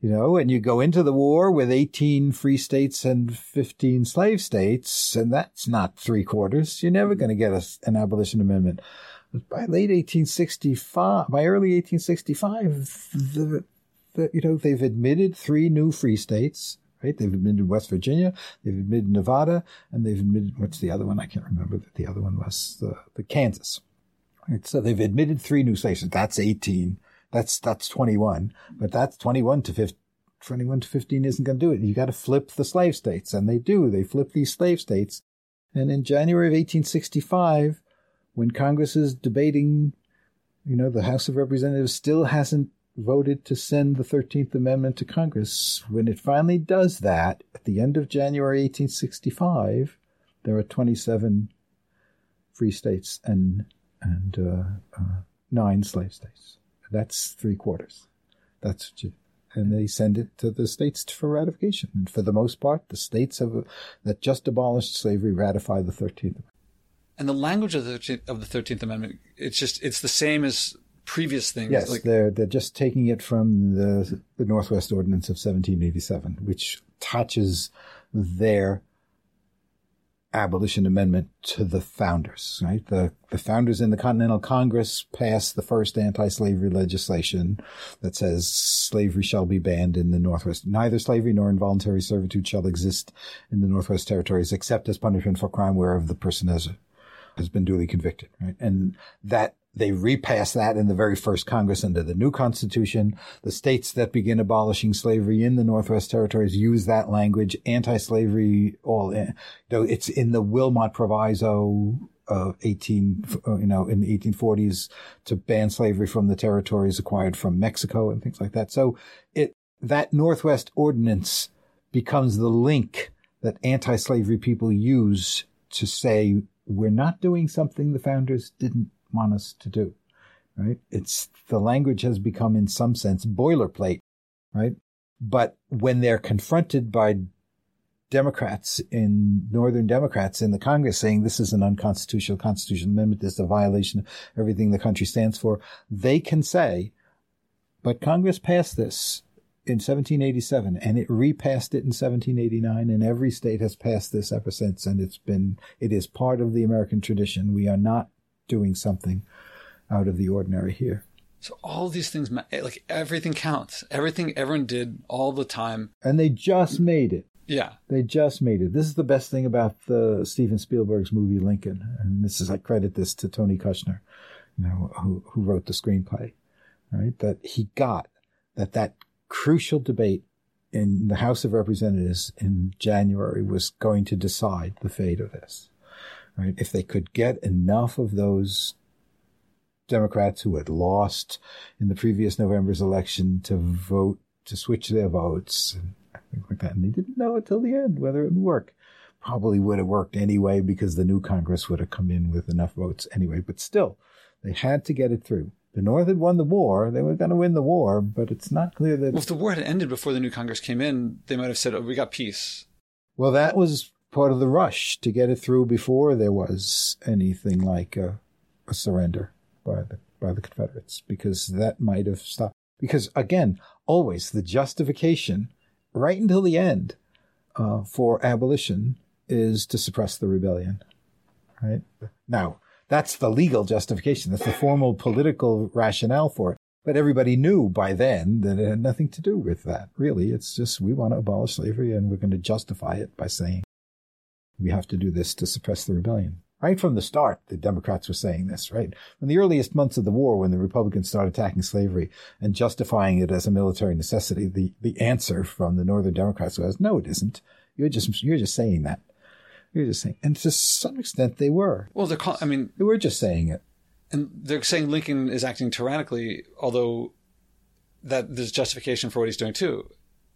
you know, and you go into the war with 18 free states and 15 slave states, and that's not three quarters. You're never going to get a, an abolition amendment by late 1865, by early 1865, the, the, you know, they've admitted three new free states, right? They've admitted West Virginia, they've admitted Nevada, and they've admitted, what's the other one? I can't remember that the other one was the, the Kansas. Right? So they've admitted three new states. That's 18. That's, that's 21, but that's 21 to 15. 21 to 15 isn't going to do it. You got to flip the slave states. And they do. They flip these slave states. And in January of 1865, when Congress is debating, you know, the House of Representatives still hasn't voted to send the 13th Amendment to Congress. When it finally does that, at the end of January 1865, there are 27 free states and, and uh, uh, nine slave states. That's three quarters. That's and they send it to the states for ratification. And for the most part, the states have, that just abolished slavery ratify the 13th Amendment. and the language of the of the Thirteenth Amendment, it's just it's the same as previous things. Yes, like, they're they're just taking it from the the Northwest Ordinance of 1787, which touches their abolition amendment to the founders. Right, the the founders in the Continental Congress passed the first anti-slavery legislation that says slavery shall be banned in the Northwest. Neither slavery nor involuntary servitude shall exist in the Northwest Territories except as punishment for crime whereof the person has has been duly convicted, right? And that they repass that in the very first Congress under the new Constitution. The states that begin abolishing slavery in the Northwest Territories use that language, anti-slavery, all, eh, in, it's in the Wilmot Proviso of 18, uh, you know, in the 1840s to ban slavery from the territories acquired from Mexico and things like that. So it, that Northwest Ordinance becomes the link that anti-slavery people use to say, we're not doing something the founders didn't want us to do, right? It's the language has become in some sense boilerplate, right? But when they're confronted by Democrats in Northern Democrats in the Congress saying this is an unconstitutional constitutional amendment, this is a violation of everything the country stands for, they can say, but Congress passed this in 1787 and it repassed it in 1789 and every state has passed this ever since and it's been it is part of the American tradition. We are not doing something out of the ordinary here. So all these things, eh, like everything counts. Everything everyone did all the time. And they just made it. Yeah. They just made it. This is the best thing about the Steven Spielberg's movie Lincoln. And this is, I credit this to Tony Kushner, you know, who, who wrote the screenplay, right? That he got that that crucial debate in the House of Representatives in January was going to decide the fate of this right? If they could get enough of those Democrats who had lost in the previous November's election to vote, to switch their votes and things like that. And they didn't know until the end whether it would work. Probably would have worked anyway because the new Congress would have come in with enough votes anyway. But still, they had to get it through. The North had won the war. They were going to win the war, but it's not clear that. Well, if the war had ended before the new Congress came in, they might have said, oh, we got peace. Well, that was part of the rush to get it through before there was anything like a, a surrender by the by the Confederates, because that might have stopped. Because again, always the justification, right until the end, uh, for abolition is to suppress the rebellion. Right now, that's the legal justification. That's the formal political rationale for it. But everybody knew by then that it had nothing to do with that. Really, it's just we want to abolish slavery and we're going to justify it by saying we have to do this to suppress the rebellion. Right from the start, the Democrats were saying this, right? In the earliest months of the war, when the Republicans started attacking slavery and justifying it as a military necessity, the, the answer from the Northern Democrats was, no, it isn't. You're just, you're just saying that. You're just saying, and to some extent they were. Well, they're, call, I mean, they were just saying it. And they're saying Lincoln is acting tyrannically, although that there's justification for what he's doing too.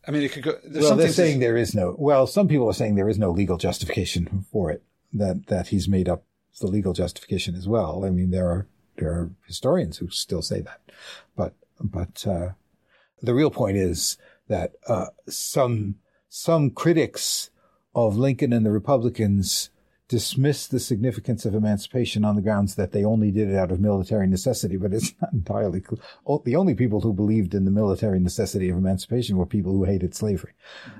I mean, it could go. Well, they're saying there is no. Well, some people are saying there is no legal justification for it. That that he's made up the legal justification as well. I mean, there are there are historians who still say that, but but uh, the real point is that uh, some some critics of Lincoln and the Republicans dismissed the significance of emancipation on the grounds that they only did it out of military necessity, but it's not entirely clear. The only people who believed in the military necessity of emancipation were people who hated slavery.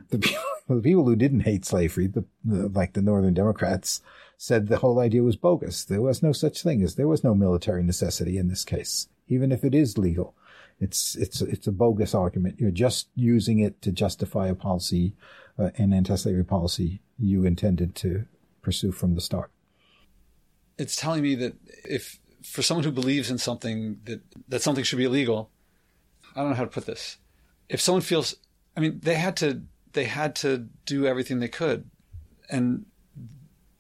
The people, the people who didn't hate slavery, the, the, like the Northern Democrats, said the whole idea was bogus. There was no such thing as there was no military necessity in this case, even if it is legal. It's it's it's a bogus argument. You're just using it to justify a policy, uh, an anti-slavery policy you intended to pursue from the start. It's telling me that if for someone who believes in something that that something should be illegal, I don't know how to put this. If someone feels, I mean, they had to they had to do everything they could, and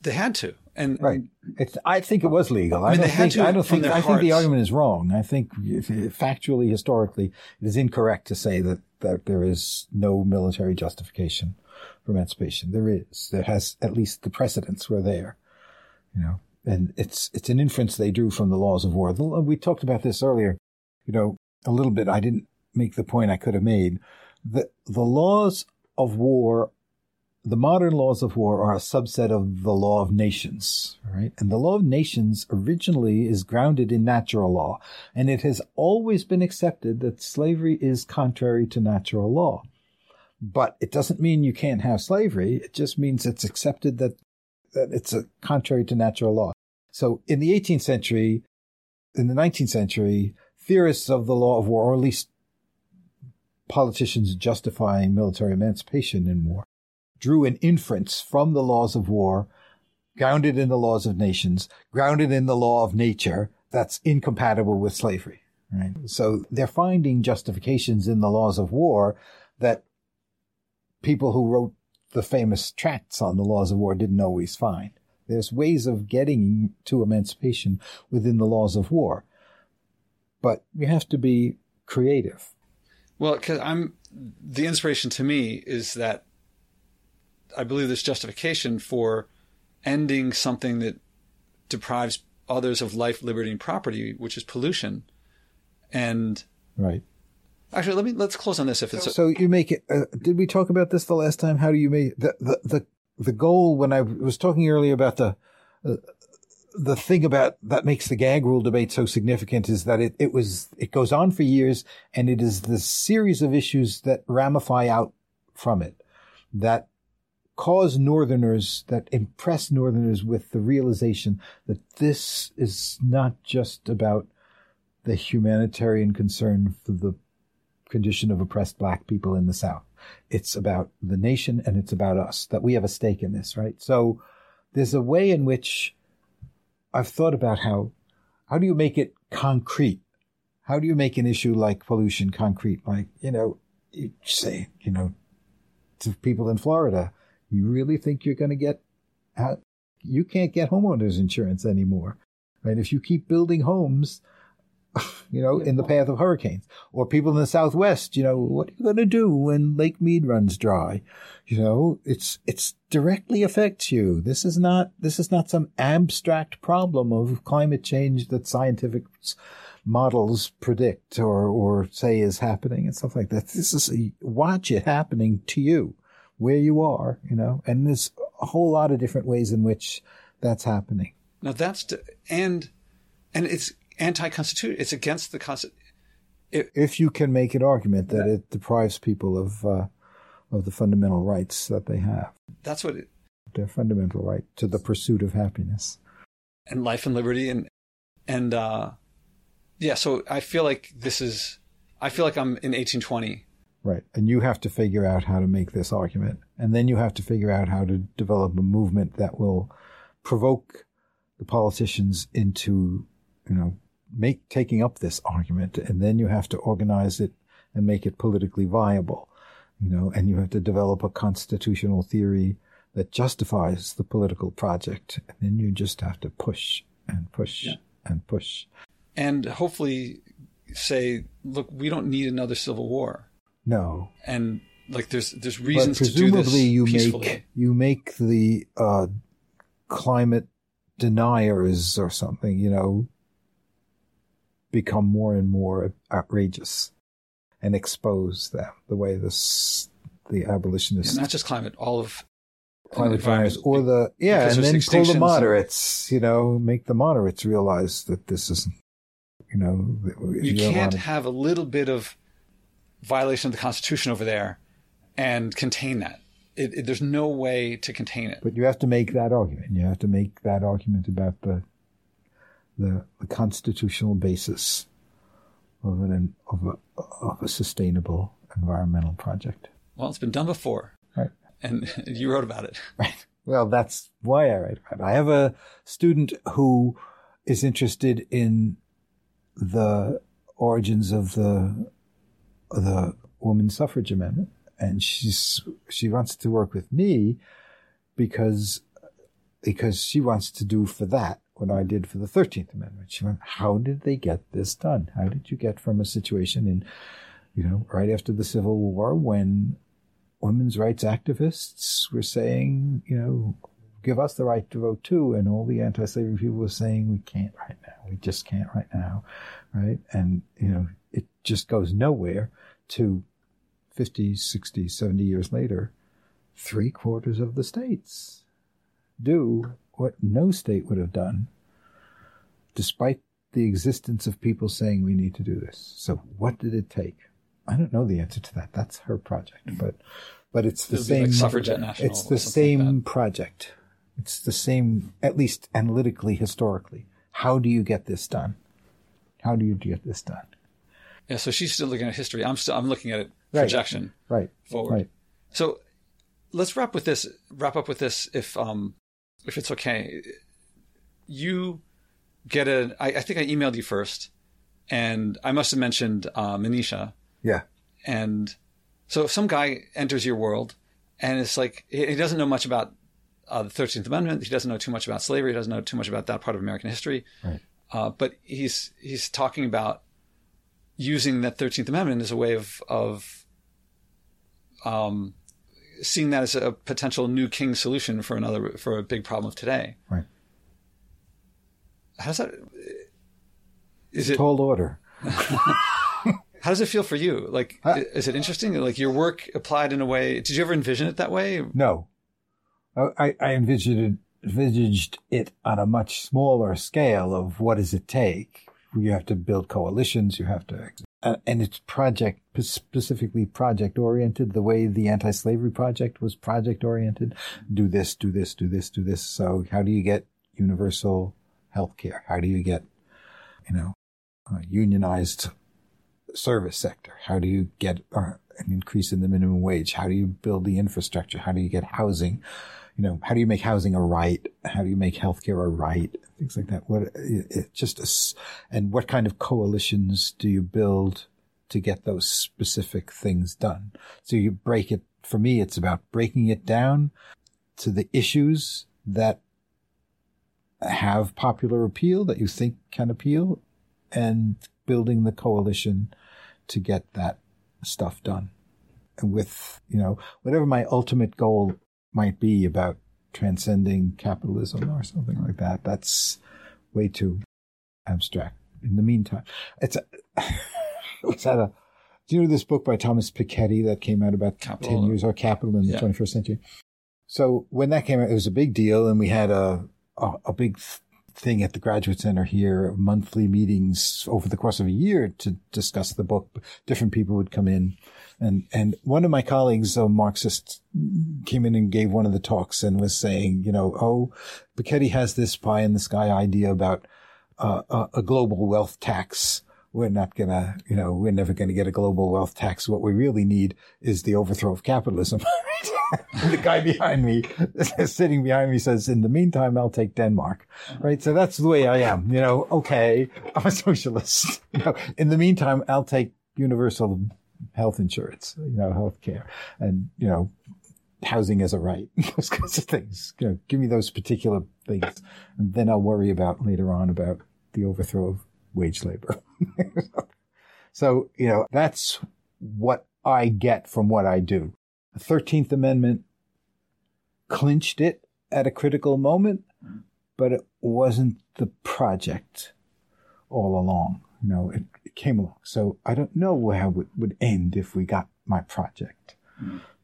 they had to. And right, it's, I think it was legal. I, mean, I don't think. I don't think. I think the argument is wrong. I think factually, historically, it is incorrect to say that that there is no military justification for emancipation. There is. There has at least the precedents were there, you know, and it's it's an inference they drew from the laws of war. We talked about this earlier, you know, a little bit. I didn't make the point I could have made. The the laws of war, the modern laws of war are a subset of the law of nations, right? And the law of nations originally is grounded in natural law, and it has always been accepted that slavery is contrary to natural law. But it doesn't mean you can't have slavery. It just means it's accepted that, that it's a contrary to natural law. So in the 18th century, in the 19th century, theorists of the law of war, or at least politicians justifying military emancipation in war, drew an inference from the laws of war grounded in the laws of nations, grounded in the law of nature that's incompatible with slavery. Right. So they're finding justifications in the laws of war that people who wrote the famous tracts on the laws of war didn't always find. There's ways of getting to emancipation within the laws of war, but you have to be creative. Well, because I'm the inspiration to me is that I believe there's justification for ending something that deprives others of life, liberty, and property, which is pollution. And right. Actually, let me let's close on this. If it's so, so you make it. Uh, did we talk about this the last time? How do you make the the the, the goal? When I was talking earlier about the uh, the thing about that makes the gag rule debate so significant is that it, it was it goes on for years and it is the series of issues that ramify out from it that cause northerners that impress northerners with the realization that this is not just about the humanitarian concern for the condition of oppressed black people in the South. It's about the nation and it's about us, that we have a stake in this, right? So there's a way in which I've thought about how, how do you make it concrete? How do you make an issue like pollution concrete? Like, you know, you say, you know, to people in Florida, you really think you're going to get? You can't get homeowners insurance anymore, right? If you keep building homes, you know, in the path of hurricanes. Or people in the Southwest, you know, what are you going to do when Lake Mead runs dry? You know, it's, it's directly affects you. This is not, this is not some abstract problem of climate change that scientific models predict or, or say is happening and stuff like that. This is, a, watch it happening to you where you are, you know, and there's a whole lot of different ways in which that's happening. Now that's, to, and, and it's, anti-constitutional. It's against the constitution. If you can make an argument that it deprives people of uh, of the fundamental rights that they have, that's what it, their fundamental right to the pursuit of happiness and life and liberty and and uh, yeah. So I feel like this is. I feel like I'm in 1820. Right, and you have to figure out how to make this argument, and then you have to figure out how to develop a movement that will provoke the politicians into, you know, make taking up this argument and then you have to organize it and make it politically viable you know and you have to develop a constitutional theory that justifies the political project and then you just have to push and push yeah. and push and hopefully say look we don't need another civil war no and like there's there's reasons but presumably to do this you peacefully. make you make the uh, climate deniers or something you know become more and more outrageous and expose them the way this the abolitionists yeah, not just climate all of climate deniers or the yeah and then pull the moderates you know make the moderates realize that this isn't you know you, can't to... have a little bit of violation of the constitution over there and contain that. It, it, there's no way to contain it. But you have to make that argument. You have to make that argument about the the, the constitutional basis of an of a, of a sustainable environmental project. Well, it's been done before, right? And you wrote about it, right? Well, that's why I write about it. I have a student who is interested in the origins of the the women's suffrage amendment, and she's she wants to work with me because because she wants to do for that what I did for the 13th Amendment. She went, how did they get this done? How did you get from a situation in, you know, right after the Civil War when women's rights activists were saying, you know, give us the right to vote too. And all the anti-slavery people were saying, we can't right now. We just can't right now. Right. And, you know, it just goes nowhere to 50, 60, 70 years later, three quarters of the states do what no state would have done, despite the existence of people saying we need to do this. So what did it take? I don't know the answer to that. That's her project, mm-hmm. but but it's the It'll same. Like suffragette national. It's the same like project. It's the same, at least analytically, historically. How do you get this done? How do you get this done? Yeah. So she's still looking at history. I'm still. I'm looking at it projection. Right. Forward. Right. So let's wrap with this. Wrap up with this. If um, if it's okay, you get a. I, I think I emailed you first, and I must have mentioned uh, Manisha. Yeah. And so if some guy enters your world, and it's like he he doesn't know much about uh, the Thirteenth Amendment, he doesn't know too much about slavery, he doesn't know too much about that part of American history, Right. uh, but he's he's talking about using that Thirteenth Amendment as a way of of um, seeing that as a potential new king solution for another for a big problem of today. Right. How does that? Is it Tall order. how does it feel for you? Like, Uh, is it interesting? Like your work applied in a way? Did you ever envision it that way? No. I, I envisioned it, envisaged it on a much smaller scale of what does it take? You have to build coalitions. You have to, uh, and it's project, specifically project oriented, the way the anti-slavery project was project oriented. Do this, do this, do this, do this. So how do you get universal health care? How do you get, you know, unionized service sector? How do you get uh, an increase in the minimum wage? How do you build the infrastructure? How do you get housing? You know, how do you make housing a right? How do you make healthcare a right? Things like that. What it, just and what kind of coalitions do you build to get those specific things done? So you break it. For me, it's about breaking it down to the issues that have popular appeal that you think can appeal and building the coalition to get that stuff done. And with, you know, whatever my ultimate goal might be about transcending capitalism or something like that, that's way too abstract. In the meantime, it's a, a, do you know this book by Thomas Piketty that came out about Capital. 10 years or Capital in the Yeah. 21st century? So when that came out, it was a big deal and we had a, a, a big thing at the graduate center here, monthly meetings over the course of a year to discuss the book. Different people would come in and, and one of my colleagues, a Marxist, came in and gave one of the talks and was saying, you know, oh, Piketty has this pie in the sky idea about uh, a, a global wealth tax. We're not gonna, you know, we're never gonna get a global wealth tax. What we really need is the overthrow of capitalism. The guy behind me, sitting behind me says, in the meantime, I'll take Denmark. Right. So that's the way I am. You know, okay, I'm a socialist. You know, in the meantime, I'll take universal health insurance, you know, health care and, you know, housing as a right, those kinds of things. You know, give me those particular things. And then I'll worry about later on about the overthrow of wage labor. so, you know, that's what I get from what I do. The 13th Amendment clinched it at a critical moment, but it wasn't the project all along. You know, it, it came along. So I don't know how it would end if we got my project.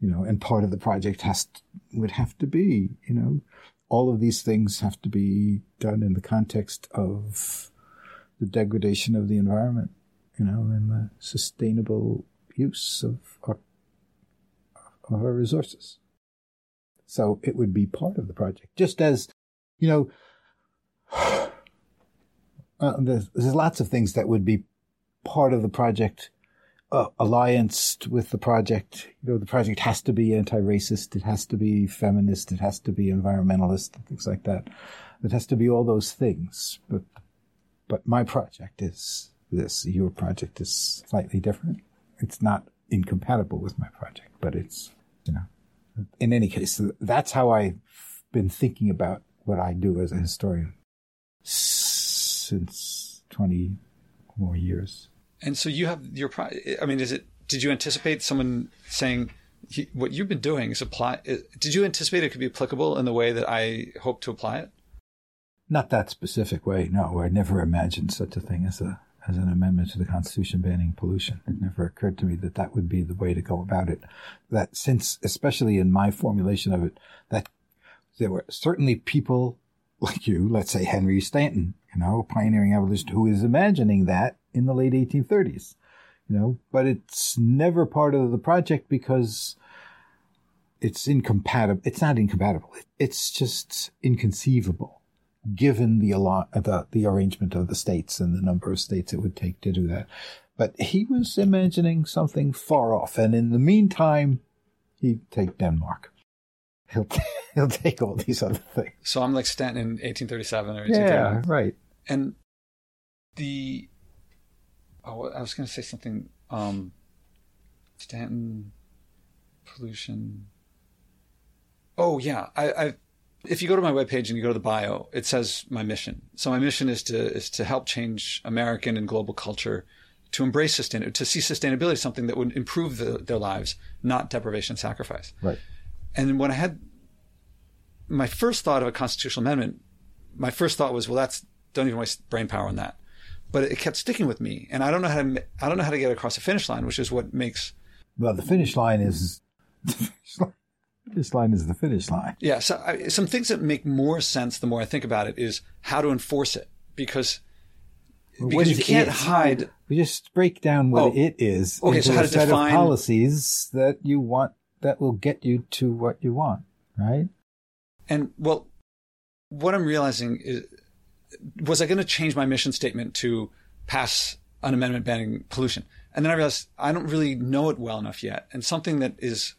You know, and part of the project has to, would have to be, you know, all of these things have to be done in the context of the degradation of the environment, you know, and the sustainable use of our, of our resources. So it would be part of the project, just as, you know, uh, there's, there's lots of things that would be part of the project, uh, allianced with the project. You know, the project has to be anti-racist. It has to be feminist. It has to be environmentalist and things like that. It has to be all those things. But, but my project is this. Your project is slightly different. It's not incompatible with my project, but it's, you know, in any case, that's how I've been thinking about what I do as a historian since 20 more years. And so you have your. I mean, is it? Did you anticipate someone saying what you've been doing is apply? Did you anticipate it could be applicable in the way that I hope to apply it? Not that specific way. No, I never imagined such a thing as a as an amendment to the Constitution banning pollution. It never occurred to me that that would be the way to go about it. That since, especially in my formulation of it, that there were certainly people like you, let's say Henry Stanton, you know, pioneering abolition, who is imagining that in the late 1830s, you know, but it's never part of the project because it's incompatible. It's not incompatible. It's just inconceivable given the, the the arrangement of the states and the number of states it would take to do that. But he was imagining something far off, and in the meantime, he'd take Denmark. he'll he'll take all these other things. So I'm like Stanton in 1837 or 1839. Yeah, right. And the oh, I was going to say something. Um, Stanton pollution. Oh yeah, I, I. If you go to my webpage and you go to the bio, it says my mission. So my mission is to is to help change American and global culture, to embrace sustain, to see sustainability as something that would improve the, their lives, not deprivation and sacrifice. Right. And when I had my first thought of a constitutional amendment, my first thought was, well, that's don't even waste brain power on that. But it kept sticking with me, and I don't know how to I don't know how to get across the finish line, which is what makes Well, the finish line is the finish line. Finish line is the finish line. yeah. So I, some things that make more sense the more I think about it is how to enforce it because What because you can't it? hide. We just break down what Oh. it is Okay, into so how a to set define- of policies that you want that will get you to what you want, right? And well, what I'm realizing is, was I going to change my mission statement to pass an amendment banning pollution? And then I realized I don't really know it well enough yet. And something that is,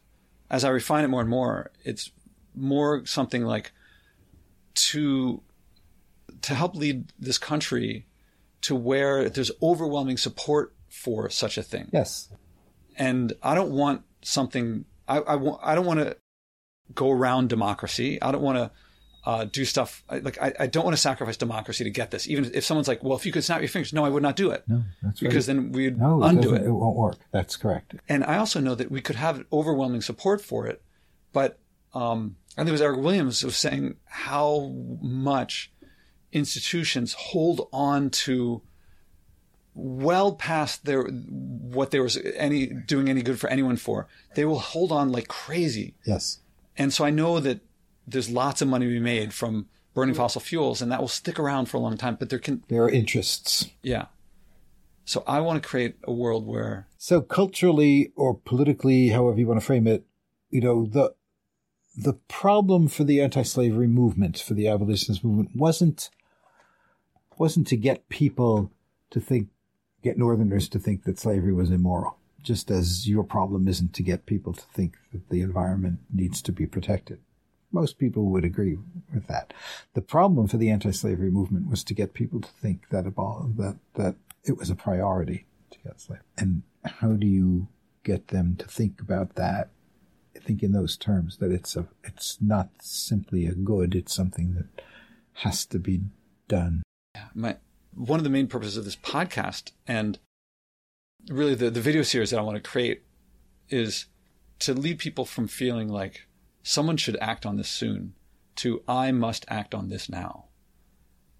as I refine it more and more, it's more something like to, to help lead this country to where there's overwhelming support for such a thing Yes. and I don't want something. I I, I don't want to go around democracy. I don't want to uh, do stuff like I, I don't want to sacrifice democracy to get this. Even if someone's like, "Well, if you could snap your fingers," no, I would not do it No, that's right. because then we'd no, it undo it. It won't work. That's correct. And I also know that we could have overwhelming support for it, but um, I think it was Eric Williams was saying how much institutions hold on to well past their what they was any doing any good for anyone for. They will hold on like crazy. Yes. And so I know that there's lots of money to be made from burning mm-hmm. fossil fuels, and that will stick around for a long time. But there can, There are interests. yeah. So I want to create a world where So culturally or politically, however you want to frame it, you know, the the problem for the anti-slavery movement, for the abolitionist movement, wasn't wasn't to get people to think, get Northerners to think that slavery was immoral. Just as your problem isn't to get people to think that the environment needs to be protected. Most people would agree with that. The problem for the anti-slavery movement was to get people to think that abol- that that it was a priority to get slavery. And how do you get them to think about that? Think in those terms that it's a it's not simply a good, it's something that has to be done. my one of the main purposes of this podcast and really the, the video series that I want to create is to lead people from feeling like someone should act on this soon to I must act on this now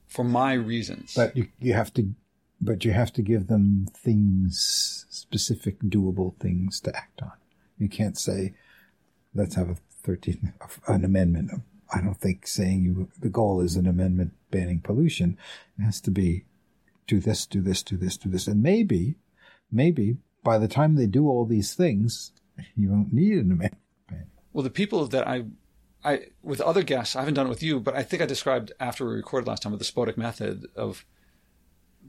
for my reasons. But you you have to but you have to give them things specific doable things to act on. You can't say let's have a 13 an amendment. I don't think saying you the goal is an amendment banning pollution. It has to be do this, do this, do this, do this. And maybe maybe by the time they do all these things, you won't need an amendment. Well, the people that I, I with other guests, I haven't done it with you, but I think I described after we recorded last time with the Spodek method of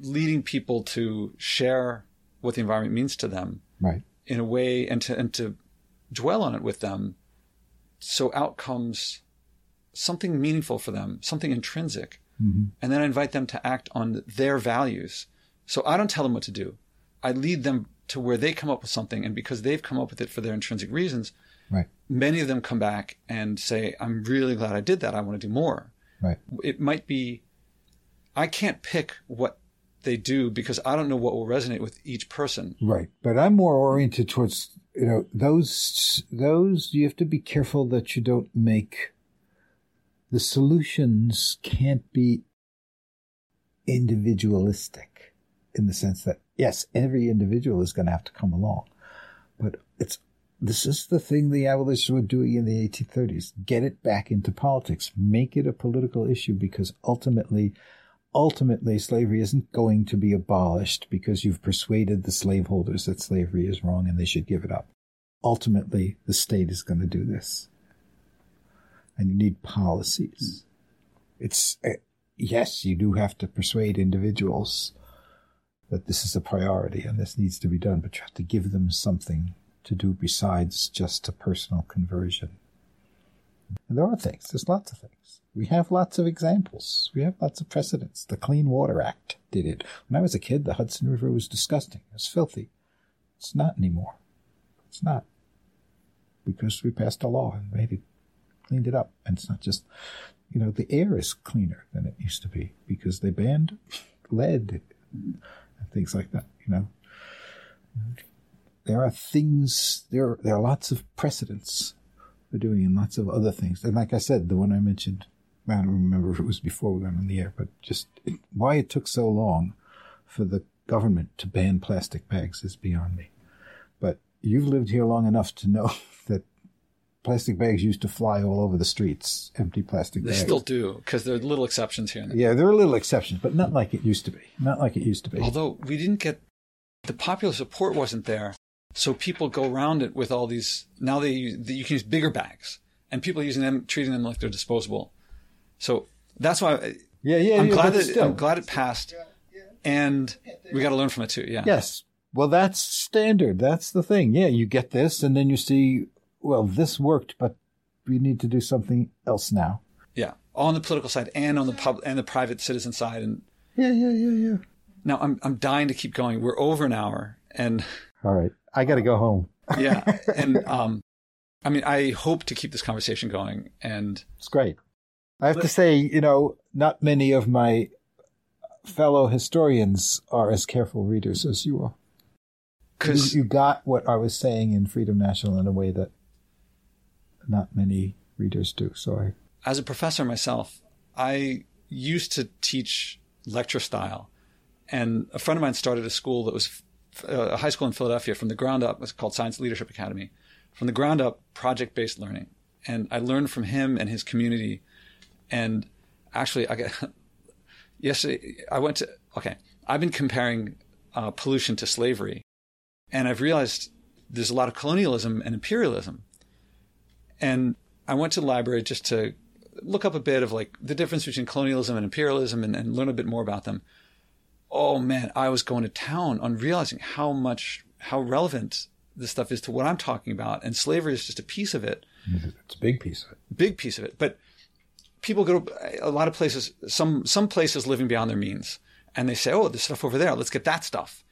leading people to share what the environment means to them Right. in a way and to and to dwell on it with them, so out comes something meaningful for them, something intrinsic, mm-hmm. and then I invite them to act on their values. So I don't tell them what to do. I lead them to where they come up with something, and because they've come up with it for their intrinsic reasons, Right. many of them come back and say, I'm really glad I did that. I want to do more. Right. It might be, I can't pick what they do because I don't know what will resonate with each person. Right. But I'm more oriented towards, you know, those, those, you have to be careful that you don't make the solutions can't be individualistic in the sense that, yes, every individual is going to have to come along. But it's, this is the thing the abolitionists were doing in the 1830s. Get it back into politics. Make it a political issue because ultimately, ultimately slavery isn't going to be abolished because you've persuaded the slaveholders that slavery is wrong and they should give it up. Ultimately, the state is going to do this. And you need policies. It's, uh, yes, you do have to persuade individuals that this is a priority and this needs to be done, but you have to give them something to do besides just a personal conversion. And there are things. There's lots of things. We have lots of examples. We have lots of precedents. The Clean Water Act did it. When I was a kid, the Hudson River was disgusting. It was filthy. It's not anymore. It's not. Because we passed a law and made it, cleaned it up. And it's not just, you know, the air is cleaner than it used to be because they banned lead and things like that, you know. There are things, there, there are lots of precedents for doing and lots of other things. And like I said, the one I mentioned, I don't remember if it was before we went on the air, but just it, why it took so long for the government to ban plastic bags is beyond me. But you've lived here long enough to know that plastic bags used to fly all over the streets, empty plastic They bags. They still do because there are little exceptions here and there. Yeah, there are little exceptions, but not like it used to be. Not like it used to be. Although we didn't get the popular support wasn't there, so people go around it with all these. Now they use, you can use bigger bags, and people are using them, treating them like they're disposable. So that's why I, yeah, yeah, I'm yeah, glad that still. I'm glad it passed, and we got to learn from it too. Yeah. Yes. Well, that's standard. That's the thing. Yeah, you get this, and then you see, well, this worked, but we need to do something else now. Yeah. On the political side and on the pub and the private citizen side. And Yeah, yeah, yeah, yeah. now I'm I'm dying to keep going. We're over an hour, and All right, I got to go home. yeah, and um, I mean, I hope to keep this conversation going, and It's great. I have to say, you know, not many of my fellow historians are as careful readers as you are. because you, you got what I was saying in Freedom National in a way that not many readers do. So I, as a professor myself, I used to teach lecture style, and a friend of mine started a school that was a high school in Philadelphia from the ground up. It's called Science Leadership Academy, from the ground up, project based learning, and I learned from him and his community. And actually, I got yesterday. I went to okay. I've been comparing uh, pollution to slavery, and I've realized there's a lot of colonialism and imperialism. And I went to the library just to look up a bit of like the difference between colonialism and imperialism and, and learn a bit more about them. Oh man, I was going to town on realizing how much, how relevant this stuff is to what I'm talking about. And slavery is just a piece of it, it's a big piece of it. big piece of it. But people go to a lot of places, some, some places living beyond their means. And they say, oh, there's stuff over there. Let's get that stuff.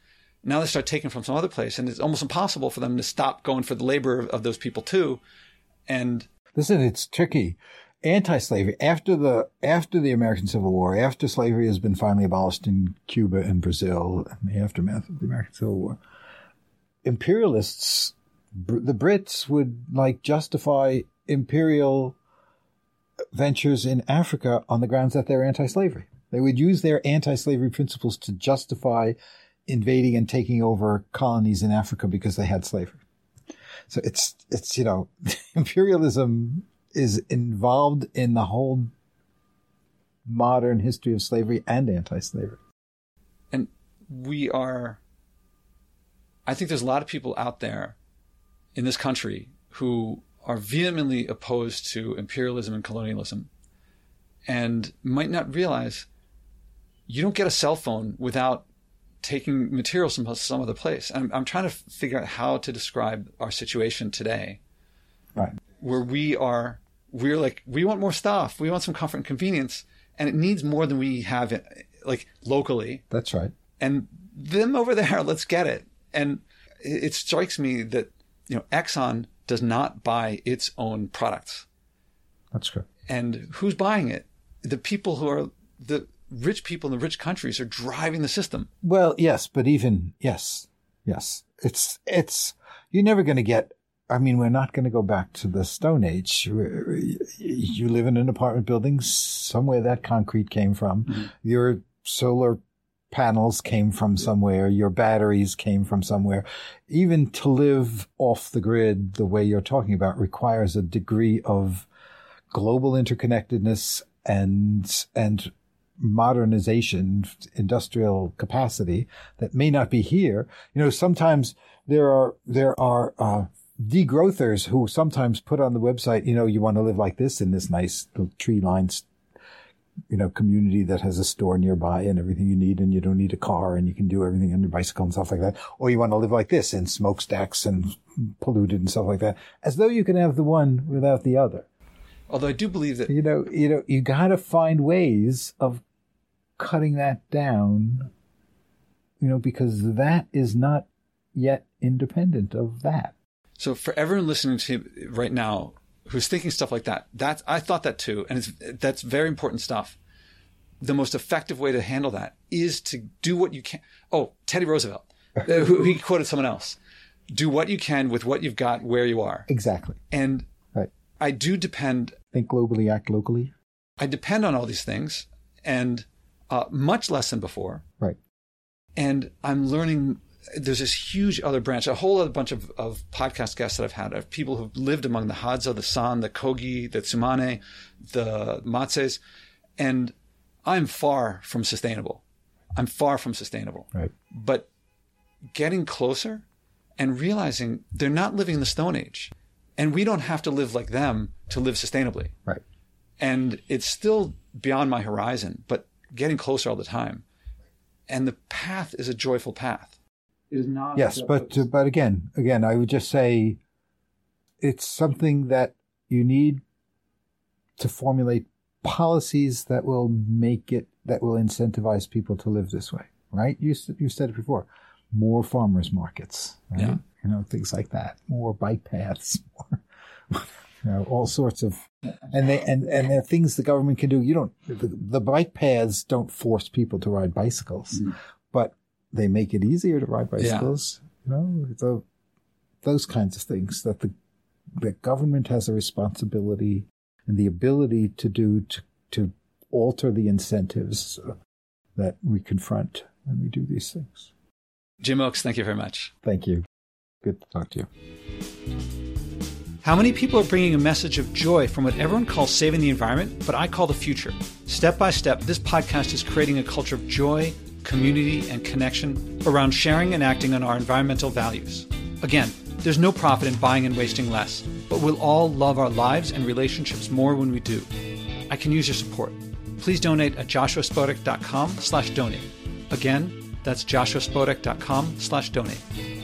Now they start taking from some other place. And it's almost impossible for them to stop going for the labor of, of those people too. And Listen, it's tricky. Anti-slavery after the after the American Civil War, after slavery has been finally abolished in Cuba and Brazil, and the aftermath of the American Civil War, imperialists, the Brits would like justify imperial ventures in Africa on the grounds that they're anti-slavery. They would use their anti-slavery principles to justify invading and taking over colonies in Africa because they had slavery. So it's, it's, you know, imperialism is involved in the whole modern history of slavery and anti-slavery. and we are i think there's a lot of people out there in this country who are vehemently opposed to imperialism and colonialism and might not realize you don't get a cell phone without taking materials from some other place I'm, I'm trying to figure out how to describe our situation today Right. Where we are we're like we want more stuff we want some comfort and convenience and it needs more than we have it, like locally That's right. and them over there, let's get it. And it, it strikes me that you know Exxon does not buy its own products, That's true. and who's buying it? The people who are the rich people in the rich countries are driving the system. Well, yes, but even, yes, yes, it's, it's, you're never going to get, I mean, we're not going to go back to the Stone Age. You live in an apartment building, somewhere that concrete came from. Your solar panels came from somewhere. Your batteries came from somewhere. Even to live off the grid the way you're talking about requires a degree of global interconnectedness and, and modernization, industrial capacity that may not be here. You know, sometimes there are, there are, uh, degrowthers who sometimes put on the website, you know, you want to live like this in this nice little tree lined, you know, community that has a store nearby and everything you need and you don't need a car and you can do everything on your bicycle and stuff like that. Or you want to live like this in smokestacks and polluted and stuff like that, as though you can have the one without the other. Although I do believe that You know, you know, you got to find ways of cutting that down. You know, because that is not yet independent of that. So for everyone listening to right now who's thinking stuff like that, that's I thought that too, and it's that's very important stuff. The most effective way to handle that is to do what you can. Oh, Teddy Roosevelt, uh, who he quoted someone else. Do what you can with what you've got where you are, Exactly. and Right. I do depend. Think globally, act locally. I depend on all these things, and uh, much less than before. Right. and I'm learning. There's this huge other branch, a whole other bunch of, of podcast guests that I've had of people who've lived among the Hadza, the San, the Kogi, the Tsimane, the Matses, and I'm far from sustainable. I'm far from sustainable. Right. But getting closer and realizing they're not living in the Stone Age, and we don't have to live like them to live sustainably. Right. And it's still beyond my horizon, but getting closer all the time. And the path is a joyful path. It is not. Yes, but uh, but again, again, I would just say it's something that you need to formulate policies that will make it that will incentivize people to live this way. Right? You you said it before. More farmers markets. Right? Yeah. You know things like that. More bike paths. More. You know, all sorts of, and they and and there are things the government can do. You don't the, the bike paths don't force people to ride bicycles, but they make it easier to ride bicycles. You know, the, those kinds of things that the the government has a responsibility and the ability to do to to alter the incentives that we confront when we do these things. Jim Oakes, thank you very much. Thank you. Good to talk to you. How many people are bringing a message of joy from what everyone calls saving the environment, but I call the future? Step by step, this podcast is creating a culture of joy, community, and connection around sharing and acting on our environmental values. Again, there's no profit in buying and wasting less, but we'll all love our lives and relationships more when we do. I can use your support. Please donate at joshuaspodek.com slash donate. Again, that's joshuaspodek.com slash donate.